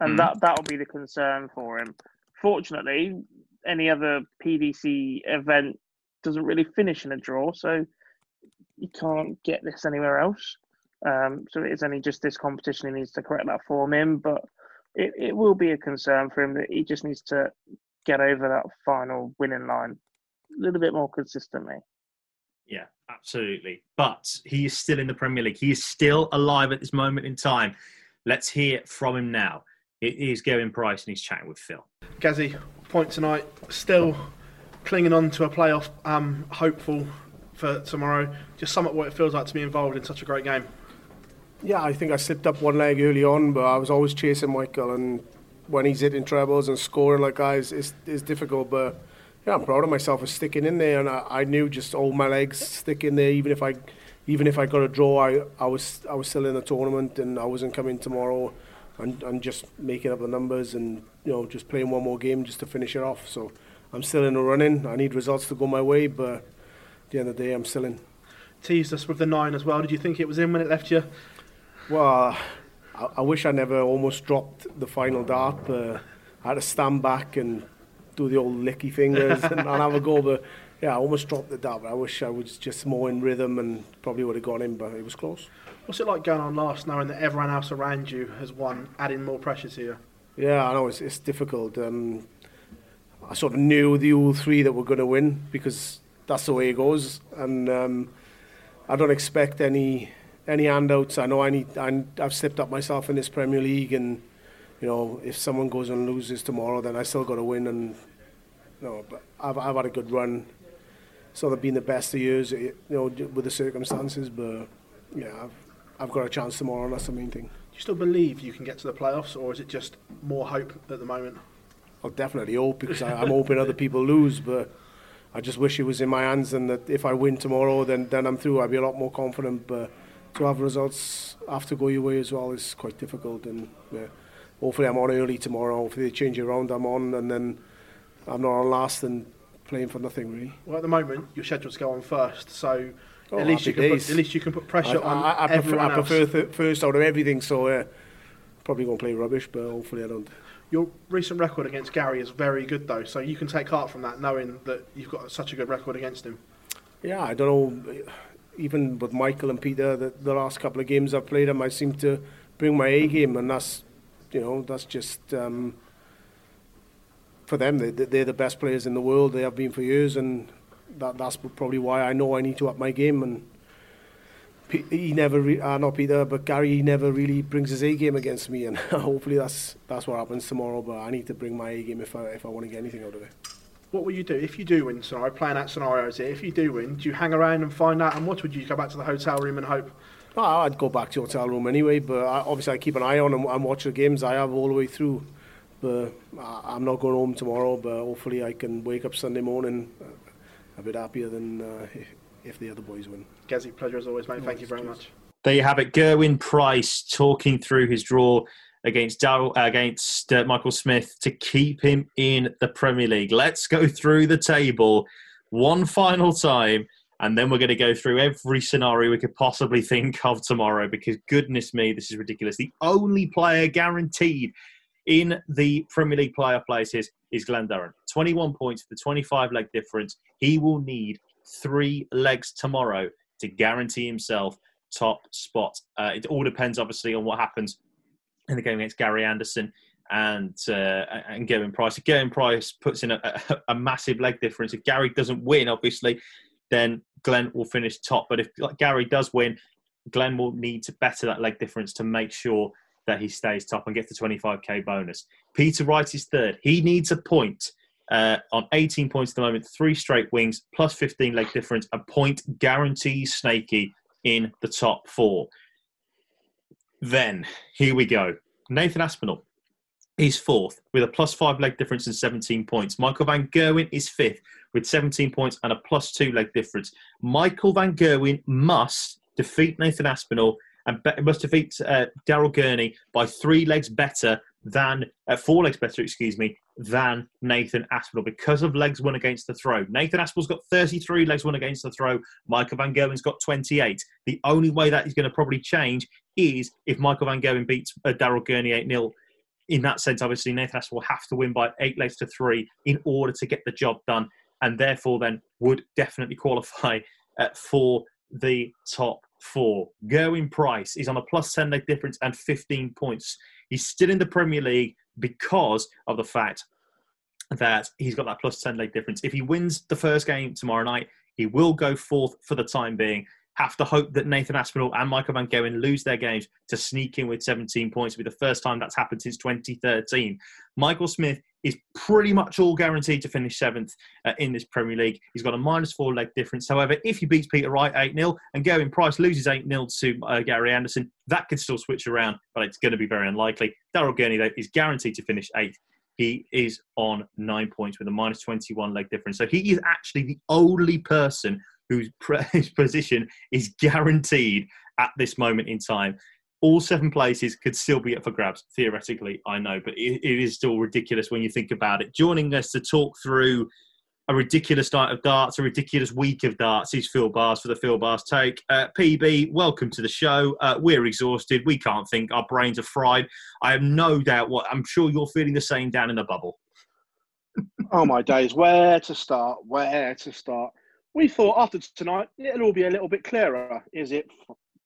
And Mhm. that that'll be the concern for him. Fortunately, any other PDC event doesn't really finish in a draw, so you can't get this anywhere else. Um, so it is only just this competition he needs to correct that form in, but it, it will be a concern for him that he just needs to get over that final winning line a little bit more consistently. Yeah, absolutely. But he is still in the Premier League. He is still alive at this moment in time. Let's hear from him now. It is Gerwyn Price and he's chatting with Phill. Gazzy, point tonight. Still clinging on to a playoff. Um, hopeful for tomorrow. Just sum up what it feels like to be involved in such a great game. Yeah, I think I slipped up one leg early on, but I was always chasing Michael, and when he's hitting trebles and scoring like guys, it's, difficult. But yeah, I'm proud of myself for sticking in there, and I, I knew just all my legs stick in there. Even if I, even if I got a draw, I, I was I was still in the tournament, and I wasn't coming tomorrow, and, and just making up the numbers, and you know just playing one more game just to finish it off. So I'm still in the running. I need results to go my way, but at the end of the day, I'm still in. Teased us with the nine as well. Did you think it was in when it left you? Well, I, I wish I never almost dropped the final dart. I had to stand back and do the old licky fingers and, and have a go. But yeah, I almost dropped the dart. But I wish I was just more in rhythm and probably would have gone in, but it was close. What's it like going on last, knowing that everyone else around you has won, adding more pressure to you? Yeah, I know it's, it's difficult. Um, I sort of knew the all three that were going to win because that's the way it goes, and um, I don't expect any any handouts. I know I need. I, I've stepped up myself in this Premier League, and you know if someone goes and loses tomorrow, then I still got to win. And you know, but I've I've had a good run. It's not been the best of years, you know, with the circumstances, but yeah, I've I've got a chance tomorrow, and that's the main thing. Do you still believe you can get to the playoffs, or is it just more hope at the moment? I'll definitely hope because I, I'm hoping other people lose, but I just wish it was in my hands and that if I win tomorrow, then then I'm through. I'd be a lot more confident. But to have results have to go your way as well is quite difficult. And yeah, hopefully I'm on early tomorrow. Hopefully they change it around. I'm on, and then I'm not on last and playing for nothing really. Well, at the moment, you're scheduled to go on first, so Oh, at least you can days. put, at least you can put pressure I, on I, I prefer, I prefer th- first out of everything. So uh, probably gonna play rubbish, but hopefully I don't. Your recent record against Gary is very good, though, so you can take heart from that, knowing that you've got such a good record against him. Yeah, I don't know. Even with Michael and Peter, the, the last couple of games I've played them, I seem to bring my A game, and that's, you know, that's just um, for them. They, they're the best players in the world. They have been for years, and that, that's probably why I know I need to up my game. And he never, re- uh, not Peter, but Gary, he never really brings his A game against me, and (laughs) hopefully that's that's what happens tomorrow. But I need to bring my A game if I if I want to get anything out of it. What will you do if you do win scenario? Playing out scenarios here. If you do win, do you hang around and find out, and what would you go back to the hotel room and hope? No, I'd go back to the hotel room anyway, but I, obviously I keep an eye on and, and watch the games I have all the way through. But I, I'm not going home tomorrow, but hopefully I can wake up Sunday morning uh, a bit happier than uh, if, if the other boys win. Gezi, pleasure as always, mate. Thank you very much. There you have it. Gerwyn Price talking through his draw against uh, against uh, Michael Smith to keep him in the Premier League. Let's go through the table one final time, and then we're going to go through every scenario we could possibly think of tomorrow. Because goodness me, this is ridiculous. The only player guaranteed in the Premier League player places is Glen Durrant. 21 points for the 25 leg difference. He will need three legs tomorrow to guarantee himself top spot. Uh, it all depends, obviously, on what happens in the game against Gary Anderson and uh, and Gerwyn Price. If Gerwyn Price puts in a, a, a, massive leg difference, if Gary doesn't win, obviously, then Glen will finish top. But if Gary does win, Glen will need to better that leg difference to make sure that he stays top and gets the 25k bonus. Peter Wright is third. He needs a point. Uh, on 18 points at the moment, three straight wings, plus 15 leg difference. A point guarantees Snaky in the top four. Then, here we go. Nathan Aspinall is fourth with a plus five leg difference and 17 points. Michael Van Gerwen is fifth with 17 points and a plus two leg difference. Michael Van Gerwen must defeat Nathan Aspinall and be- must defeat uh, Daryl Gurney by three legs better than uh, four legs better, excuse me, than Nathan Aspinall because of legs won against the throw. Nathan Aspinall's got 33 legs won against the throw. Michael Van Gerwen's got 28. The only way that is going to probably change is if Michael Van Gerwen beats uh, Daryl Gurney 8 0. In that sense, obviously, Nathan will have to win by eight legs to three in order to get the job done, and therefore then would definitely qualify uh, for the top four. Gerwyn Price is on a plus 10 leg difference and 15 points. He's still in the Premier League because of the fact that he's got that plus 10 leg difference. If he wins the first game tomorrow night, he will go fourth for the time being. Have to hope that Nathan Aspinall and Michael Van Gerwen lose their games to sneak in with 17 points. It'll be the first time that's happened since 2013. Michael Smith is pretty much all guaranteed to finish seventh uh, in this Premier League. He's got a minus four leg difference. However, if he beats Peter Wright 8 0 and Gerwyn Price loses 8 0 to uh, Gary Anderson, that could still switch around, but it's going to be very unlikely. Daryl Gurney, though, is guaranteed to finish eighth. He is on nine points with a minus 21 leg difference. So he is actually the only person (laughs) whose position is guaranteed at this moment in time all seven places could still be up for grabs, theoretically, I know, but it, it is still ridiculous when you think about it. Joining us to talk through a ridiculous night of darts, a ridiculous week of darts is Phill Barrs for the Phill Barrs Take. Uh, PB, welcome to the show. Uh, we're exhausted. We can't think. Our brains are fried. I have no doubt what I'm sure you're feeling the same down in the bubble. oh my days, where to start? Where to start? We thought after tonight it'll all be a little bit clearer. Is it?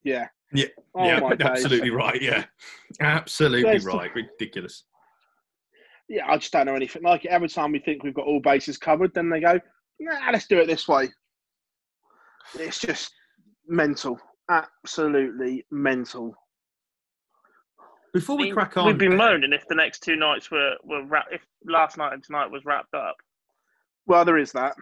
Yeah, yeah, oh yeah, absolutely right. Yeah, absolutely There's right. Ridiculous. Yeah, I just don't know anything like it. Every time we think we've got all bases covered, then they go, "Nah, let's do it this way." It's just mental, absolutely mental. Before we crack on, we'd be moaning if the next two nights were were wrap- if last night and tonight was wrapped up. Well, there is that.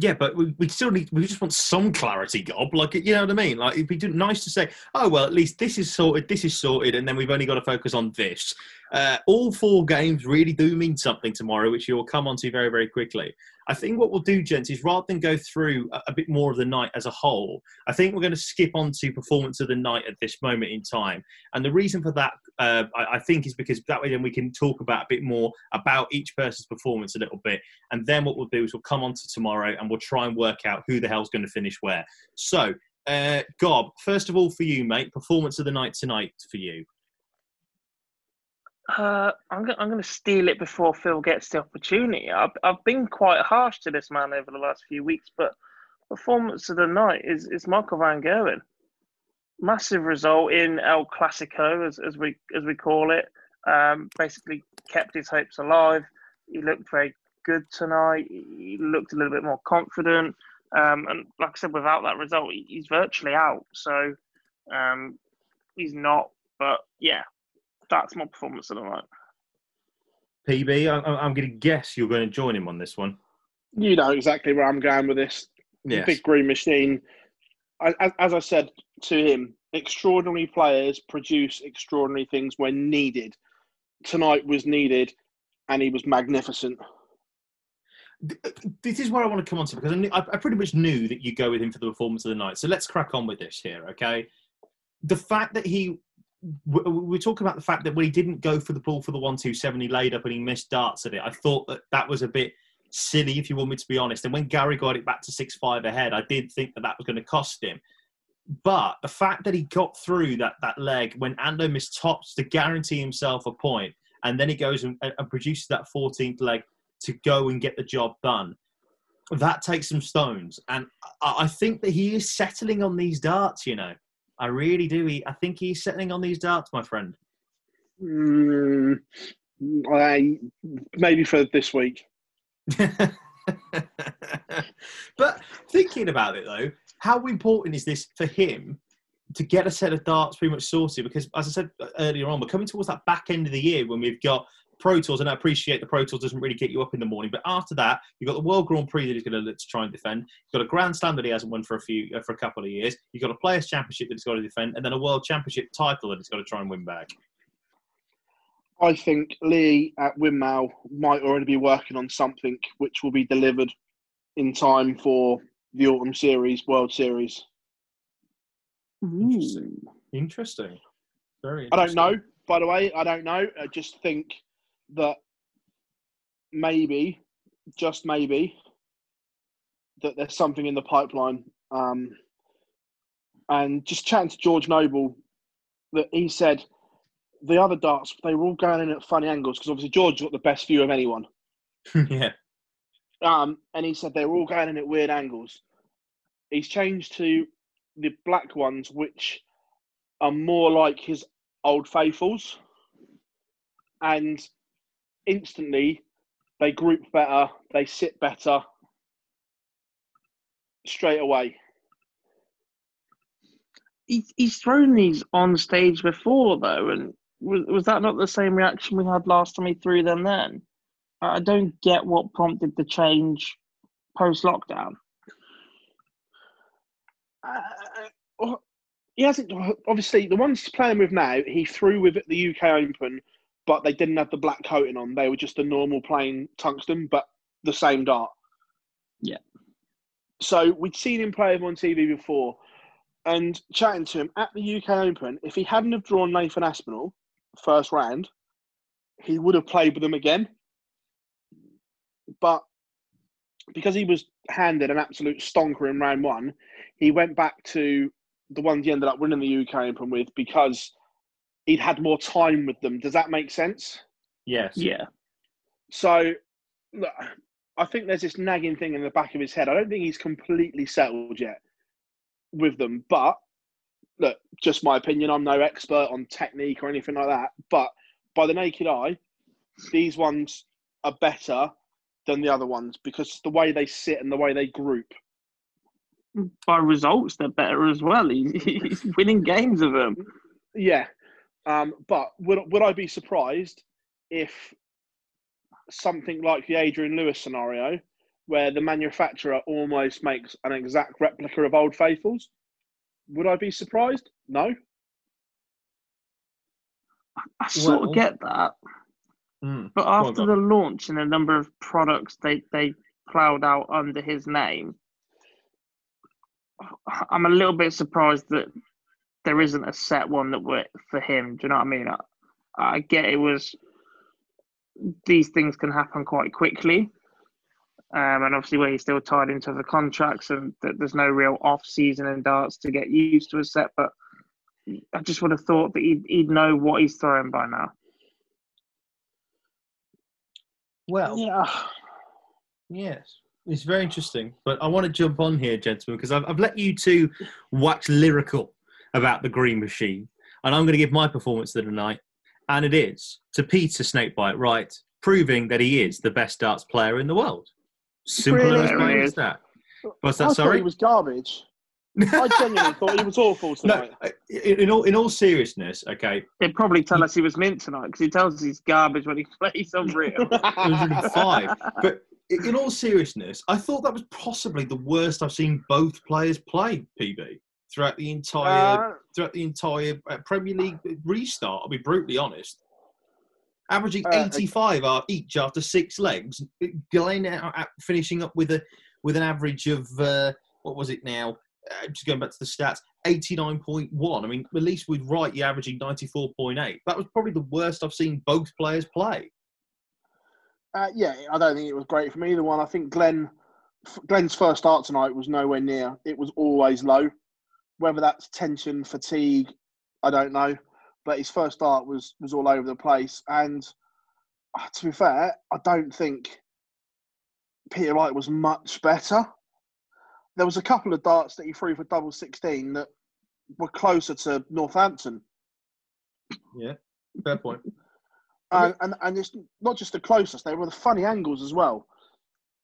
Yeah, but we, we still need. We just want some clarity, Gob. Like you know what I mean. Like it'd be nice to say, oh well, at least this is sorted. This is sorted, and then we've only got to focus on this. Uh, all four games really do mean something tomorrow, which you'll come onto very, very quickly. I think what we'll do, gents, is rather than go through a, a bit more of the night as a whole, I think we're going to skip on to performance of the night at this moment in time. And the reason for that, uh, I, I, think, is because that way then we can talk about a bit more about each person's performance a little bit. And then what we'll do is we'll come on to tomorrow and we'll try and work out who the hell's going to finish where. So, uh, Gob, first of all, for you, mate, performance of the night tonight for you. Uh, I'm, I'm going to steal it before Phill gets the opportunity. I've, I've been quite harsh to this man over the last few weeks, but performance of the night is, is Michael Van Gerwen. Massive result in El Clasico, as, as we as we call it. Um, basically kept his hopes alive. He looked very good tonight. He looked a little bit more confident. Um, and like I said, without that result, he's virtually out. So um, he's not. But yeah, that's my performance of the night. PB, I, I'm going to guess you're going to join him on this one. You know exactly where I'm going with this. Yes. Big green machine. As, as I said to him, extraordinary players produce extraordinary things when needed. Tonight was needed, and he was magnificent. Uh, this is where I want to come on to because I, knew, I, I pretty much knew that you go with him for the performance of the night. So let's crack on with this here, okay? The fact that he we talk about the fact that when he didn't go for the ball for the one two seven, he laid up and he missed darts at it. I thought that that was a bit silly, if you want me to be honest. And when Gary got it back to six five ahead, I did think that that was going to cost him. But the fact that he got through that that leg when Ando missed tops to guarantee himself a point, and then he goes and, and produces that 14th leg to go and get the job done. that takes some stones, and I, I think that he is settling on these darts. You know, I really do. He, I think he's settling on these darts, my friend. Mm, I, maybe for this week. (laughs) but thinking about it though, how important is this for him to get a set of darts pretty much sorted? Because as I said earlier on, we're coming towards that back end of the year when we've got Pro Tours, and I appreciate the Pro Tours doesn't really get you up in the morning. But after that, you've got the World Grand Prix that he's going to try and defend. You've got a Grand Slam that he hasn't won for a few uh, for a couple of years. You've got a Players Championship that he's got to defend, and then a World Championship title that he's got to try and win back. I think Lee at Winmau might already be working on something which will be delivered in time for the autumn series, World Series. Interesting. Interesting. Very. Interesting. I don't know. By the way, I don't know. I just think that maybe, just maybe, that there's something in the pipeline. Um, and just chatting to George Noble, that he said the other darts they were all going in at funny angles because obviously George got the best view of anyone. (laughs) yeah. Um, and he said they were all going in at weird angles. He's changed to the black ones, which are more like his old faithfuls, and instantly they group better, they sit better straight away. he's thrown these on stage before though, and was, was that not the same reaction we had last time he threw them then? I don't get what prompted the change post lockdown. Uh, he hasn't. Obviously, the ones he's playing with now, he threw with at the UK Open, but they didn't have the black coating on. They were just a normal plain tungsten, but the same dart. Yeah. So we'd seen him play them on TV before, and chatting to him at the UK Open. If he hadn't have drawn Nathan Aspinall, first round, he would have played with them again. But because he was handed an absolute stonker in round one, he went back to the ones he ended up winning the UK Open with because he'd had more time with them. Does that make sense? Yes. Yeah. So, look, I think there's this nagging thing in the back of his head. I don't think he's completely settled yet with them, but look, just my opinion. I'm no expert on technique or anything like that, but by the naked eye, these ones are better than the other ones because the way they sit and the way they group. By results, they're better as well. he's winning games of them. Yeah, um, but would would I be surprised if something like the Adrian Lewis scenario, where the manufacturer almost makes an exact replica of Old Faithfuls, would I be surprised? No. I sort well, of get that. Mm, but after the launch and a number of products they, they ploughed out under his name, (sighs) I'm a little bit surprised that there isn't a set one that worked for him. Do you know what I mean? I, I get it was these things can happen quite quickly. Um, and obviously, where he's still tied into the contracts, and that there's no real off season in darts to get used to a set. But I just would have thought that he'd, he'd know what he's throwing by now. Well, yeah, yes, it's very interesting. But I want to jump on here, gentlemen, because I've, I've let you two wax lyrical about the Green Machine, and I'm going to give my performance of the night, and it is to Peter Snakebite Wright, proving that he is the best darts player in the world. Simple really? as plain as that. What's that? I sorry, he was garbage. I genuinely thought he was awful (laughs) tonight. Uh, no, in all in all seriousness, okay. They'd probably tell us he was mint tonight because he tells us he's garbage when he (laughs) plays unreal. five. (laughs) But in all seriousness, I thought that was possibly the worst I've seen both players play. PB throughout the entire uh, throughout the entire uh, Premier League restart. I'll be brutally honest averaging uh, 85 uh, each after six legs. Glenn out, finishing up with a with an average of uh, what was it now? Uh, just going back to the stats, 89.1. I mean, at least with Wright, you're averaging 94.8. That was probably the worst I've seen both players play. Uh, yeah, I don't think it was great from either one. I think Glen Glen's first start tonight was nowhere near. It was always low. Whether that's tension, fatigue, I don't know but his first start was was all over the place. And uh, to be fair, I don't think Peter Wright was much better. There was a couple of darts that he threw for double 16 that were closer to Northampton. Yeah, fair point. and, and, and it's not just the closest, they were the funny angles as well.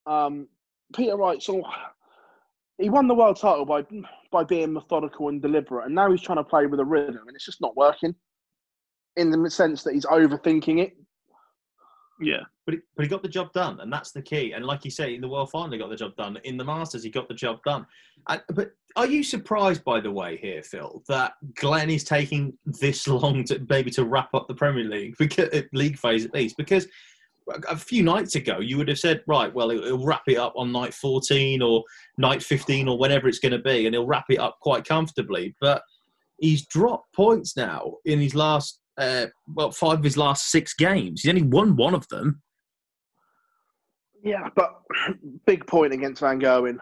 Um, Peter Wright, so he won the world title by by being methodical and deliberate, and now he's trying to play with a rhythm, and it's just not working. In the sense that he's overthinking it. Yeah, but he, but he got the job done, and that's the key. And like you say, in the World Final, he got the job done. In the Masters, he got the job done. And, but are you surprised, by the way, here, Phill, that Glen is taking this (laughs) long to maybe to wrap up the Premier League, because, uh, league phase at least? Because a few nights ago, you would have said, right, well, he'll wrap it up on night 14 or night 15 or whenever it's going to be, and he'll wrap it up quite comfortably. But he's dropped points now in his last, uh, well, five of his last six games. He's only won one of them. Yeah, but (clears throat) big point against Van Gerwen.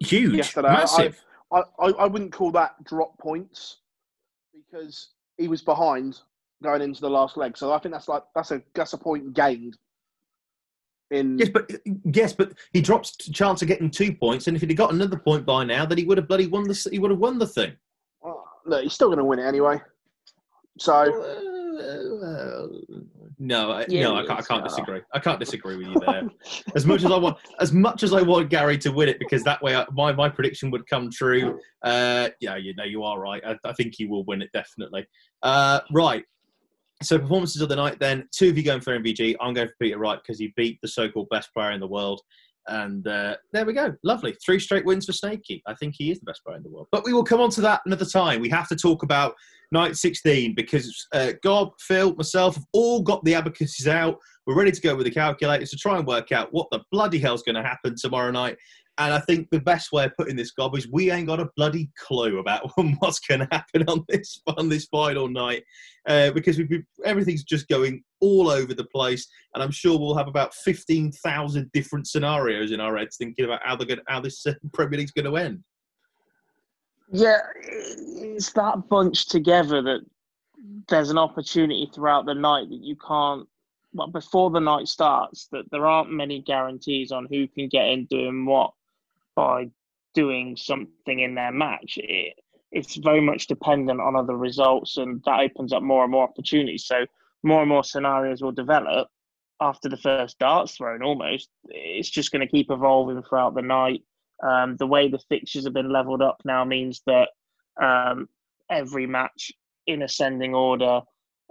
Huge, yesterday. massive. I, I, I wouldn't call that drop points because he was behind going into the last leg. So I think that's like that's a that's a point gained. In yes, but yes, but he drops chance of getting two points, and if he'd got another point by now, then he would have bloody won the he would have won the thing. Well, look, he's still going to win it anyway. So. Uh, no, I, yeah, no, I can't, I can't disagree. I can't disagree with you (laughs) there. as much as I want, as much as I want Gary to win it, because that way I, my my prediction would come true. Uh, yeah, you know, you are right. I, I think he will win it definitely. Uh, right. So performances of the night. Then two of you going for MVG. I'm going for Peter Wright because he beat the so-called best player in the world. And uh, there we go. Lovely. Three straight wins for Snakey. I think he is the best player in the world. But we will come on to that another time. We have to talk about night 16 because uh, Gob, Phill, myself have all got the abacuses out. We're ready to go with the calculators to try and work out what the bloody hell's going to happen tomorrow night. And I think the best way of putting this, Gob, is we ain't got a bloody clue about (laughs) what's going to happen on this on this final night uh, because we everything's just going all over the place, and I'm sure we'll have about fifteen thousand different scenarios in our heads thinking about how going, how this uh, (laughs) Premier League's going to end. Yeah, it's that bunch together that there's an opportunity throughout the night that you can't well, before the night starts, that there aren't many guarantees on who can get in doing what by doing something in their match. It, it's very much dependent on other results, and that opens up more and more opportunities. So more and more scenarios will develop after the first darts thrown. Almost, it's just going to keep evolving throughout the night. Um, the way the fixtures have been leveled up now means that um, every match in ascending order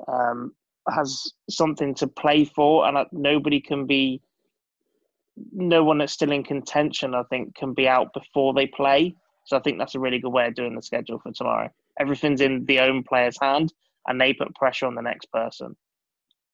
um, has something to play for, and nobody can be no one that's still in contention, I think, can be out before they play. So I think that's a really good way of doing the schedule for tomorrow. Everything's in the own player's hand, and they put pressure on the next person.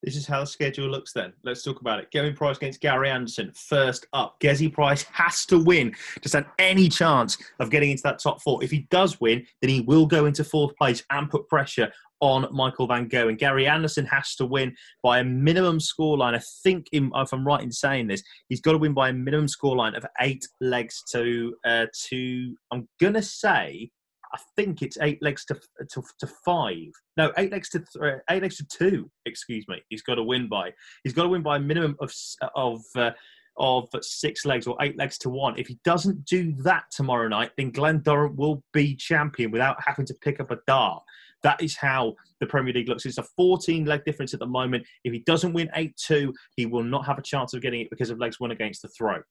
This is how the schedule looks then. Let's talk about it. Gerwyn Price against Gary Anderson. First up, Gezi Price has to win to stand any chance of getting into that top four. If he does win, then he will go into fourth place and put pressure on Michael Van Gerwen. And Gary Anderson has to win by a minimum scoreline. I think, in, if I'm right in saying this, he's got to win by a minimum scoreline of eight legs to uh, to. I'm gonna say. I think it's eight legs to, to, to five. No, eight legs to th- uh, eight legs to two. Excuse me. He's got to win by. He's got to win by a minimum of of uh, of six legs or eight legs to one. If he doesn't do that tomorrow night, then Glen Durrant will be champion without having to pick up a dart. That is how the Premier League looks. It's a 14 leg difference at the moment. If he doesn't win 8 2, he will not have a chance of getting it because of legs one against the throw.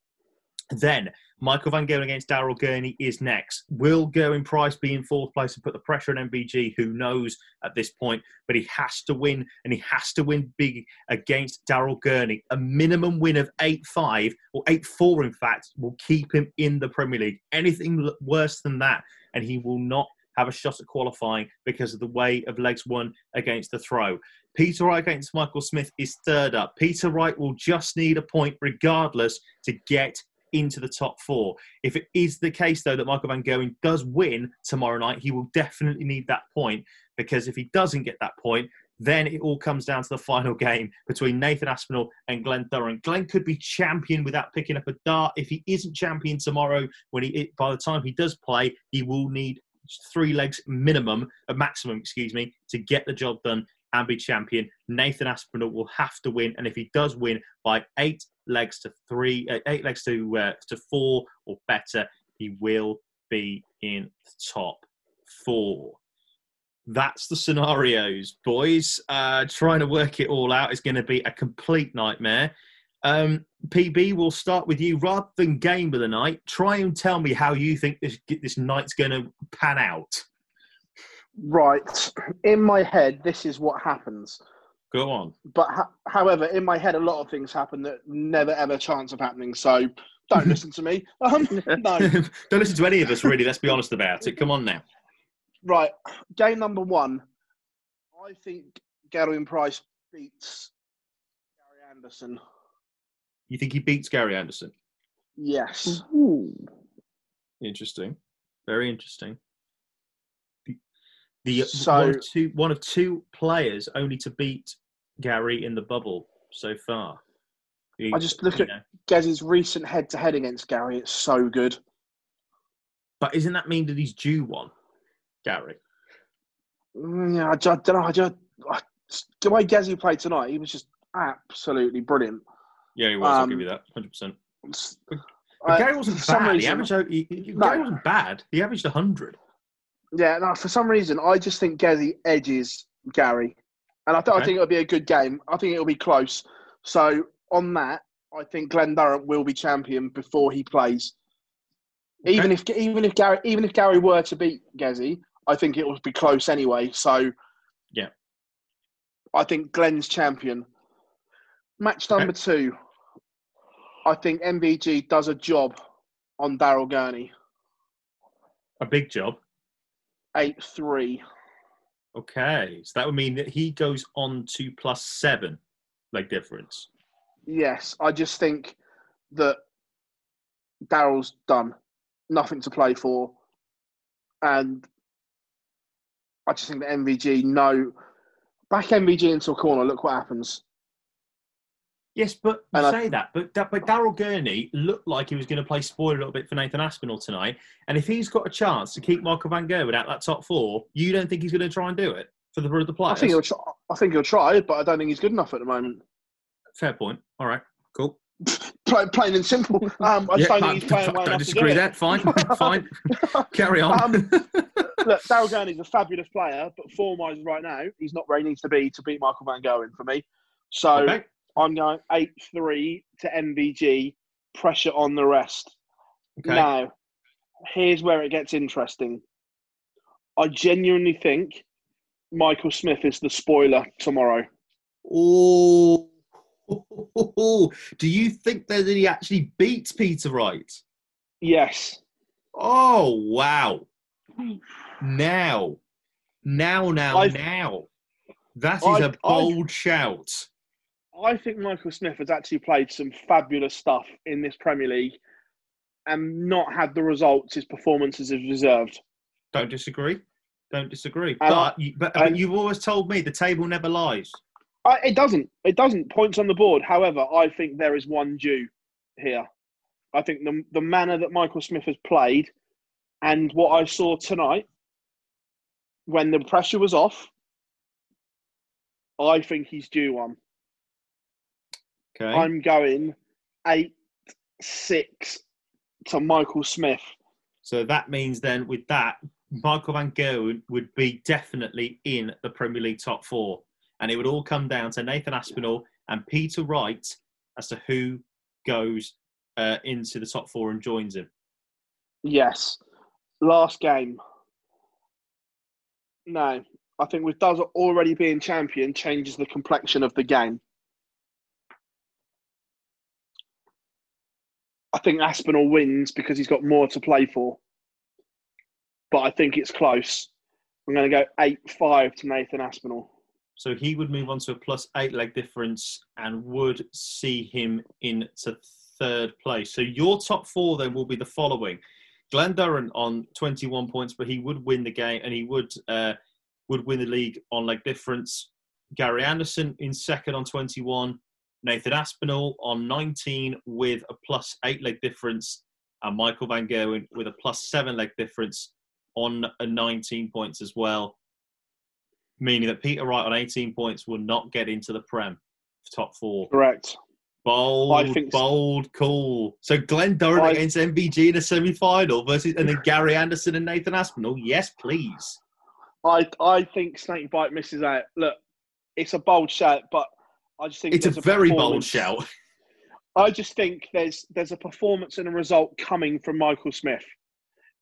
Then Michael Van Gerwen against Daryl Gurney is next. Will Gerwyn Price be in fourth place and put the pressure on MVG? Who knows at this point? But he has to win, and he has to win big against Daryl Gurney. A minimum win of 8 5 or 8 4, in fact, will keep him in the Premier League. Anything worse than that, and he will not have a shot at qualifying because of the way of legs one against the throw. Peter Wright against Michael Smith is third up. Peter Wright will just need a point regardless to get into the top four. If it is the case, though, that Michael Van Gerwen does win tomorrow night, he will definitely need that point because if he doesn't get that point, then it all comes down to the final game between Nathan Aspinall and Glen Durrant. Glen could be champion without picking up a dart. If he isn't champion tomorrow, when he by the time he does play, he will need three legs minimum, a maximum, excuse me, to get the job done and be champion. Nathan Aspinall will have to win, and if he does win by eight legs to three, uh, eight legs to uh, to four or better, he will be in the top four. That's the scenarios, boys. Uh, trying to work it all out is going to be a complete nightmare. Um, PB, we'll start with you. Rather than game of the night, try and tell me how you think this this night's going to pan out. Right. In my head, this is what happens. Go on. But ha- however, in my head, a lot of things happen that never ever chance of happening. So don't listen to me. (laughs) Um, no. (laughs) don't listen to any of us, really. Let's be honest about it. Come on now. Right. Game number one. I think Gerwyn Price beats Gary Anderson. You think he beats Gary Anderson? Yes. Ooh. Interesting. Very interesting. The So- one, of two, one of two players only to beat Gary in the bubble so far. You- I just look at know. Gezzy's recent head to head against Gary. It's so good. But isn't that mean that he's due one, Gary? Mm, Yeah, I, just, don't know. I just, I, the way Gezzy played tonight, he was just absolutely brilliant. Yeah, he was. I'll Um, give you that, hundred percent. But uh, Gary wasn't for some bad. he averaged. He, he- No. Gary wasn't bad. He averaged hundred. Yeah, no, for some reason, I just think Gezzy edges Gary. And I, th- I think it'll be a good game. I think it'll be close. So, on that, I think Glen Durrant will be champion before he plays. Even if even if Gary even if Gary were to beat Gezzy, I think it will be close anyway. So Yeah. I think Glen's champion. Match number two. I think MVG does a job on Daryl Gurney. A big job. Eight three. Okay, so that would mean that he goes on to plus seven, like difference. Yes, I just think that Daryl's done. Nothing to play for. And I just think that MVG, no. Back MVG into a corner, look what happens. Yes, but you And I- say that, but but Daryl Gurney looked like he was going to play spoiler a little bit for Nathan Aspinall tonight. And if he's got a chance to keep Michael Van Gogh without that top four, you don't think he's going to try and do it for the for the I think he'll try. I think he'll try, but I don't think he's good enough at the moment. Fair point. All right, cool. (laughs) Plain, and simple. Um, I just Yeah, don't think he's I- playing well don't disagree there. Fine, (laughs) fine. Carry on. Um, (laughs) look, Daryl Gurney's a fabulous player, but form-wise right now, he's not where he needs to be to beat Michael Van Gogh for me. So Okay. I'm going 8-3 to MVG, pressure on the rest. Okay. Now, here's where it gets interesting. I genuinely think Michael Smith is the spoiler tomorrow. Oh, (laughs) do you think that he actually beats Peter Wright? Yes. Oh wow! Now, now, now, I've- now. That is I've- a bold shout. I think Michael Smith has actually played some fabulous stuff in this Premier League and not had the results his performances have deserved. Don't disagree. Don't disagree. And but you, but, but you've always told me the table never lies. I, it doesn't. It doesn't. Points on the board. However, I think there is one due here. I think the the manner that Michael Smith has played, and what I saw tonight, when the pressure was off, I think he's due one. Okay. I'm going eight six to Michael Smith. So that means then with that, Michael Van Gerwen would be definitely in the Premier League top four. And it would all come down to Nathan Aspinall and Peter Wright as to who goes uh, into the top four and joins him. Yes. Last game. No. I think with Does already being champion changes the complexion of the game. I think Aspinall wins because he's got more to play for. But I think it's close. I'm going to go 8 5 to Nathan Aspinall. So he would move on to a plus eight leg difference and would see him into third place. So your top four then will be the following: Glen Durrant on 21 points, but he would win the game and he would uh, would win the league on leg difference. Gary Anderson in second on 21. Nathan Aspinall on 19 with a plus eight leg difference, and Michael Van Gerwen with a plus seven leg difference on a 19 points as well meaning that Peter Wright on 18 points will not get into the Prem top four. Correct. Bold, think bold call. So Glen Durrant I, against MVG in a semi-final versus, and then Gary Anderson and Nathan Aspinall. Yes, please. I I think Snakebite misses out. Look, it's a bold shout, but I just think it's a, a very bold shout. I just think there's there's a performance and a result coming from Michael Smith.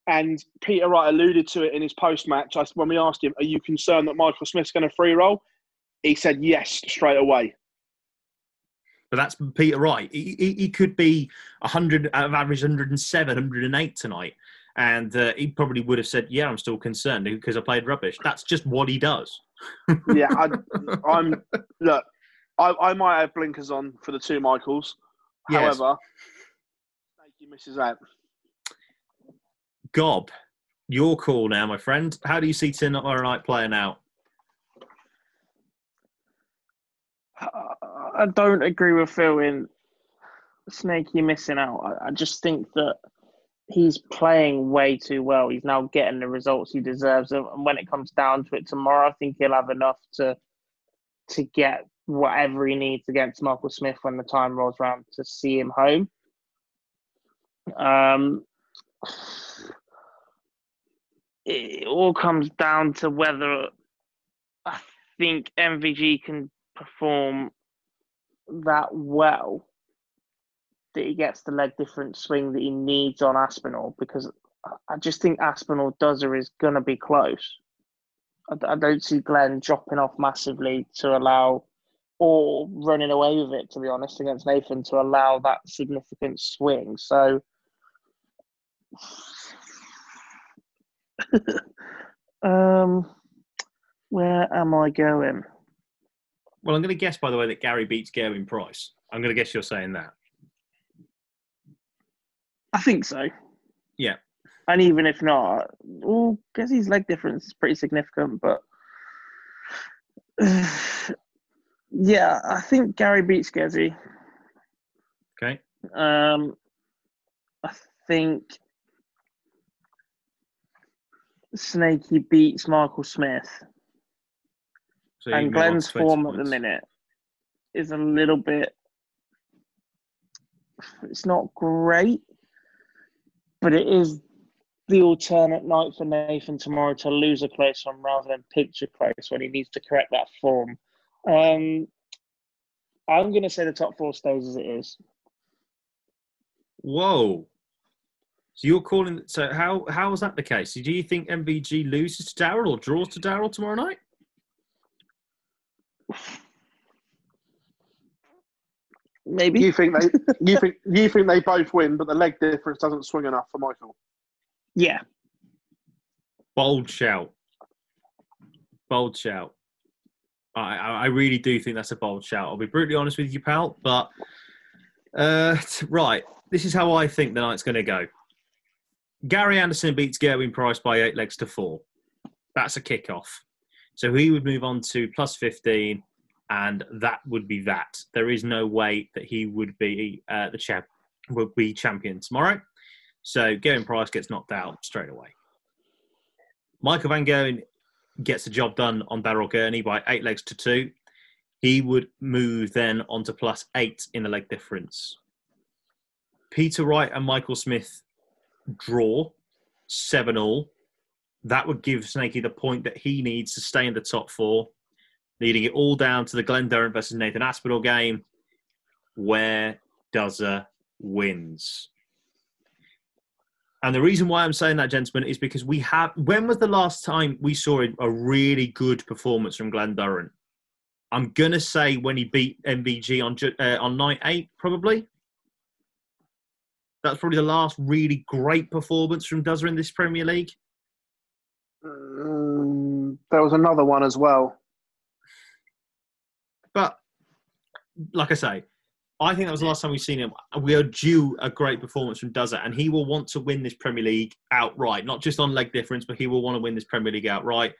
And Peter Wright alluded to it in his post match. When we asked him, Are you concerned that Michael Smith's going to free roll? He said yes straight away. But that's Peter Wright. He, he, he could be 100, out of average 107, 108 tonight. And uh, he probably would have said, Yeah, I'm still concerned because I played rubbish. That's just what he does. yeah, I, (laughs) am Look, I, I might have blinkers on for the two Michaels. Yes. However, he misses out. Gob, your call now, my friend. How do you see tomorrow night playing out? Uh, I don't agree with Phill in Snakey missing out. I, I just think that he's playing way too well. He's now getting the results he deserves, and when it comes down to it tomorrow, I think he'll have enough to to get whatever he needs against Michael Smith when the time rolls around to see him home. Um, it all comes down to whether I think MVG can perform that well that he gets the leg difference swing that he needs on Aspinall because I just think Aspinall Dozer is going to be close. I, I don't see Glen dropping off massively to allow or running away with it, to be honest, against Nathan to allow that significant swing. So, (laughs) um, where am I going? Well, I'm going to guess, by the way, that Gary beats Gerwyn Price. I'm going to guess you're saying that. I think so. Yeah. And even if not, well, guess his leg difference is pretty significant, but (sighs) (sighs) yeah, I think Gary beats Gezzy. Okay. Um, I think Snakey beats Michael Smith. So and Glen's form points. at the minute is a little bit. It's not great, but it is the alternate night for Nathan tomorrow to lose a close one rather than picture close when he needs to correct that form. Um, I'm going to say the top four stays as it is. Whoa. So you're calling. So how how is that the case? Do you think MVG loses to Daryl or draws to Daryl tomorrow night? Maybe you think they (laughs) you think you think they both win, but the leg difference doesn't swing enough for Michael. Yeah. Bold shout. Bold shout. I, I really do think that's a bold shout. I'll be brutally honest with you, pal. But uh, right, this is how I think the night's going to go. Gary Anderson beats Gerwyn Price by eight legs to four. That's a kickoff. So he would move on to plus 15, and that would be that. There is no way that he would be uh, the champ would be champion tomorrow. So Gerwyn Price gets knocked out straight away. Michael Van Gerwen gets the job done on Daryl Gurney by eight legs to two. He would move then on to plus eight in the leg difference. Peter Wright and Michael Smith draw seven all that would give Snakey the point that he needs to stay in the top four, leading it all down to the Glen Durrant versus Nathan Aspinall game, where Dozer wins. And the reason why I'm saying that, gentlemen, is because we have. When was the last time we saw a really good performance from Glen Durrant? I'm gonna say when he beat MVG on uh, on night eight, probably. That's probably the last really great performance from Dozer in this Premier League. Um, there was another one as well. But like I say, I think that was the last time we've seen him. We are due a great performance from Dozer, and he will want to win this Premier League outright, not just on leg difference, but he will want to win this Premier League outright.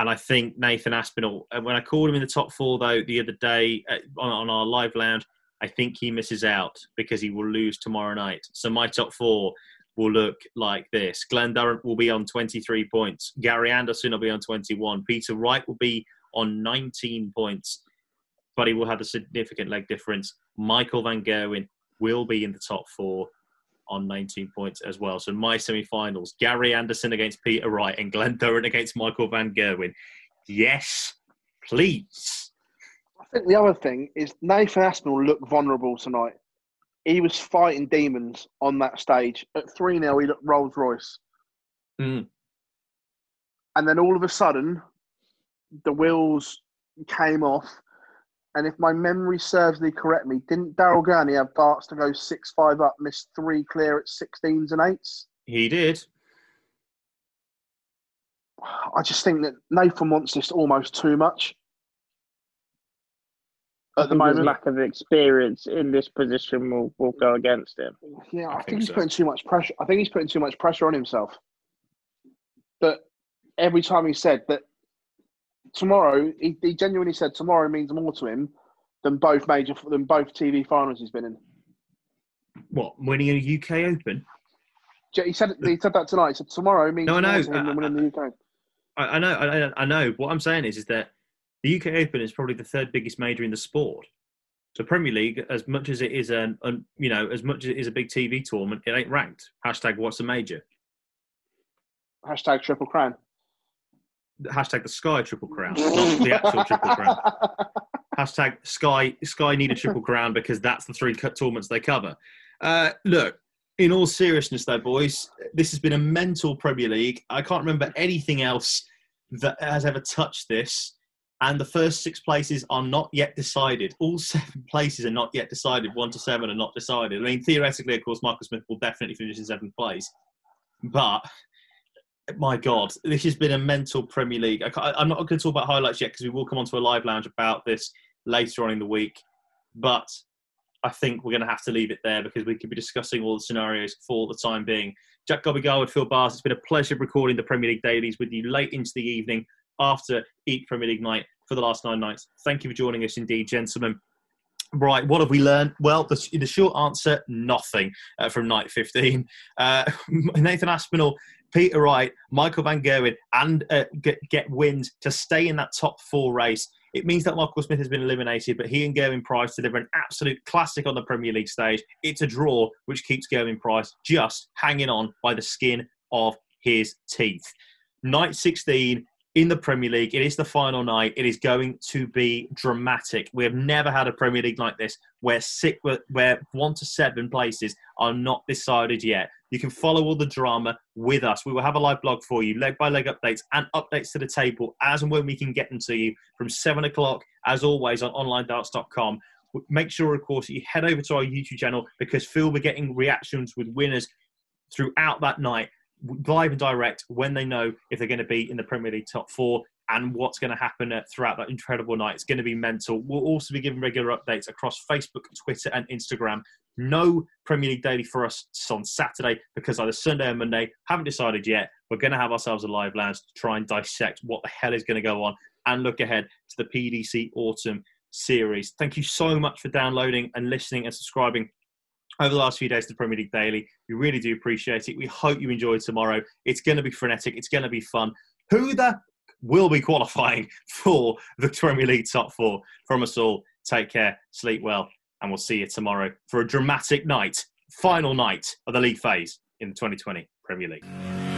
And I think Nathan Aspinall, uh, when I called him in the top four, though, the other day uh, on, on our live lounge, I think he misses out because he will lose tomorrow night. So my top four will look like this. Glen Durrant will be on 23 points. Gary Anderson will be on 21. Peter Wright will be on 19 points, but he will have a significant leg difference. Michael Van Gerwen will be in the top four on 19 points as well. So my semi-finals: Gary Anderson against Peter Wright and Glen Durrant against Michael Van Gerwen. Yes, please. I think the other thing is Nathan Aspinall looked vulnerable tonight. He was fighting demons on that stage. At 3 0, he looked Rolls Royce. Mm. And then all of a sudden, the wheels came off. And if my memory serves me correctly, didn't Daryl Gurney have darts to go 6 5 up, miss three clear at 16s and 8s? He did. I just think that Nathan wants this almost too much at the moment. lack of experience in this position will, will go against him. Yeah, I, I think, think, he's so. putting too much pressure. I think he's putting too much pressure on himself. But every time he said that tomorrow, he, he genuinely said tomorrow means more to him than both major than both TV finals he's been in. What winning a UK Open? He said he said that tonight. He said tomorrow means no, more to him than winning the UK. I, I know, I, I know. What I'm saying is, is that the UK Open is probably the third biggest major in the sport. So Premier League, as much as it is a, you know, as much as it is a big TV tournament, it ain't ranked. Hashtag what's a major? Hashtag triple crown. Hashtag the Sky triple crown, not the actual triple crown. Hashtag Sky Sky need a triple crown because that's the three tournaments they cover. Uh, look, in all seriousness, though, boys, this has been a mental Premier League. I can't remember anything else that has ever touched this and the first six places are not yet decided. All seven places are not yet decided. One to seven are not decided. I mean, theoretically, of course, Michael Smith will definitely finish in seventh place, but my God, this has been a mental Premier League. I am not going to talk about highlights yet because we will come onto a live lounge about this later on in the week, but I think we're going to have to leave it there because we could be discussing all the scenarios for the time being. Jack Gobby Garwood, Phill Barrs, it's been a pleasure recording the Premier League dailies with you late into the evening after each Premier League night for the last nine nights. Thank you for joining us indeed, gentlemen. Right, what have we learned? Well, the, the short answer, nothing uh, from night 15. Uh, (laughs) Nathan Aspinall, Peter Wright, Michael Van Gerwen, and uh, get, get wind to stay in that top four race. It means that Michael Smith has been eliminated, but he and Gerwyn Price deliver an absolute classic on the Premier League stage. It's a draw, which keeps Gerwyn Price just hanging on by the skin of his teeth. Night 16 in the Premier League. It is the final night. It is going to be dramatic. We have never had a Premier League like this where six, where one to seven places are not decided yet. You can follow all the drama with us. We will have a live blog for you, leg by leg updates and updates to the table as and when we can get them to you from seven o'clock, as always, on onlinedarts.com. Make sure, of course, you head over to our YouTube channel because Phill will be getting reactions with winners throughout that night live and direct when they know if they're going to be in the Premier League top four and what's going to happen throughout that incredible night. It's going to be mental. We'll also be giving regular updates across Facebook, Twitter, and Instagram. No Premier League daily for us on Saturday because either Sunday or Monday, haven't decided yet. We're going to have ourselves a live lounge to try and dissect what the hell is going to go on and look ahead to the PDC Autumn series. Thank you so much for downloading and listening and subscribing over the last few days to the Premier League Daily. We really do appreciate it. We hope you enjoy tomorrow. It's going to be frenetic. It's going to be fun. Who the will be qualifying (laughs) for the Premier League top four? From us all, take care, sleep well, and we'll see you tomorrow for a dramatic night, final night of the league phase in the 2020 Premier League.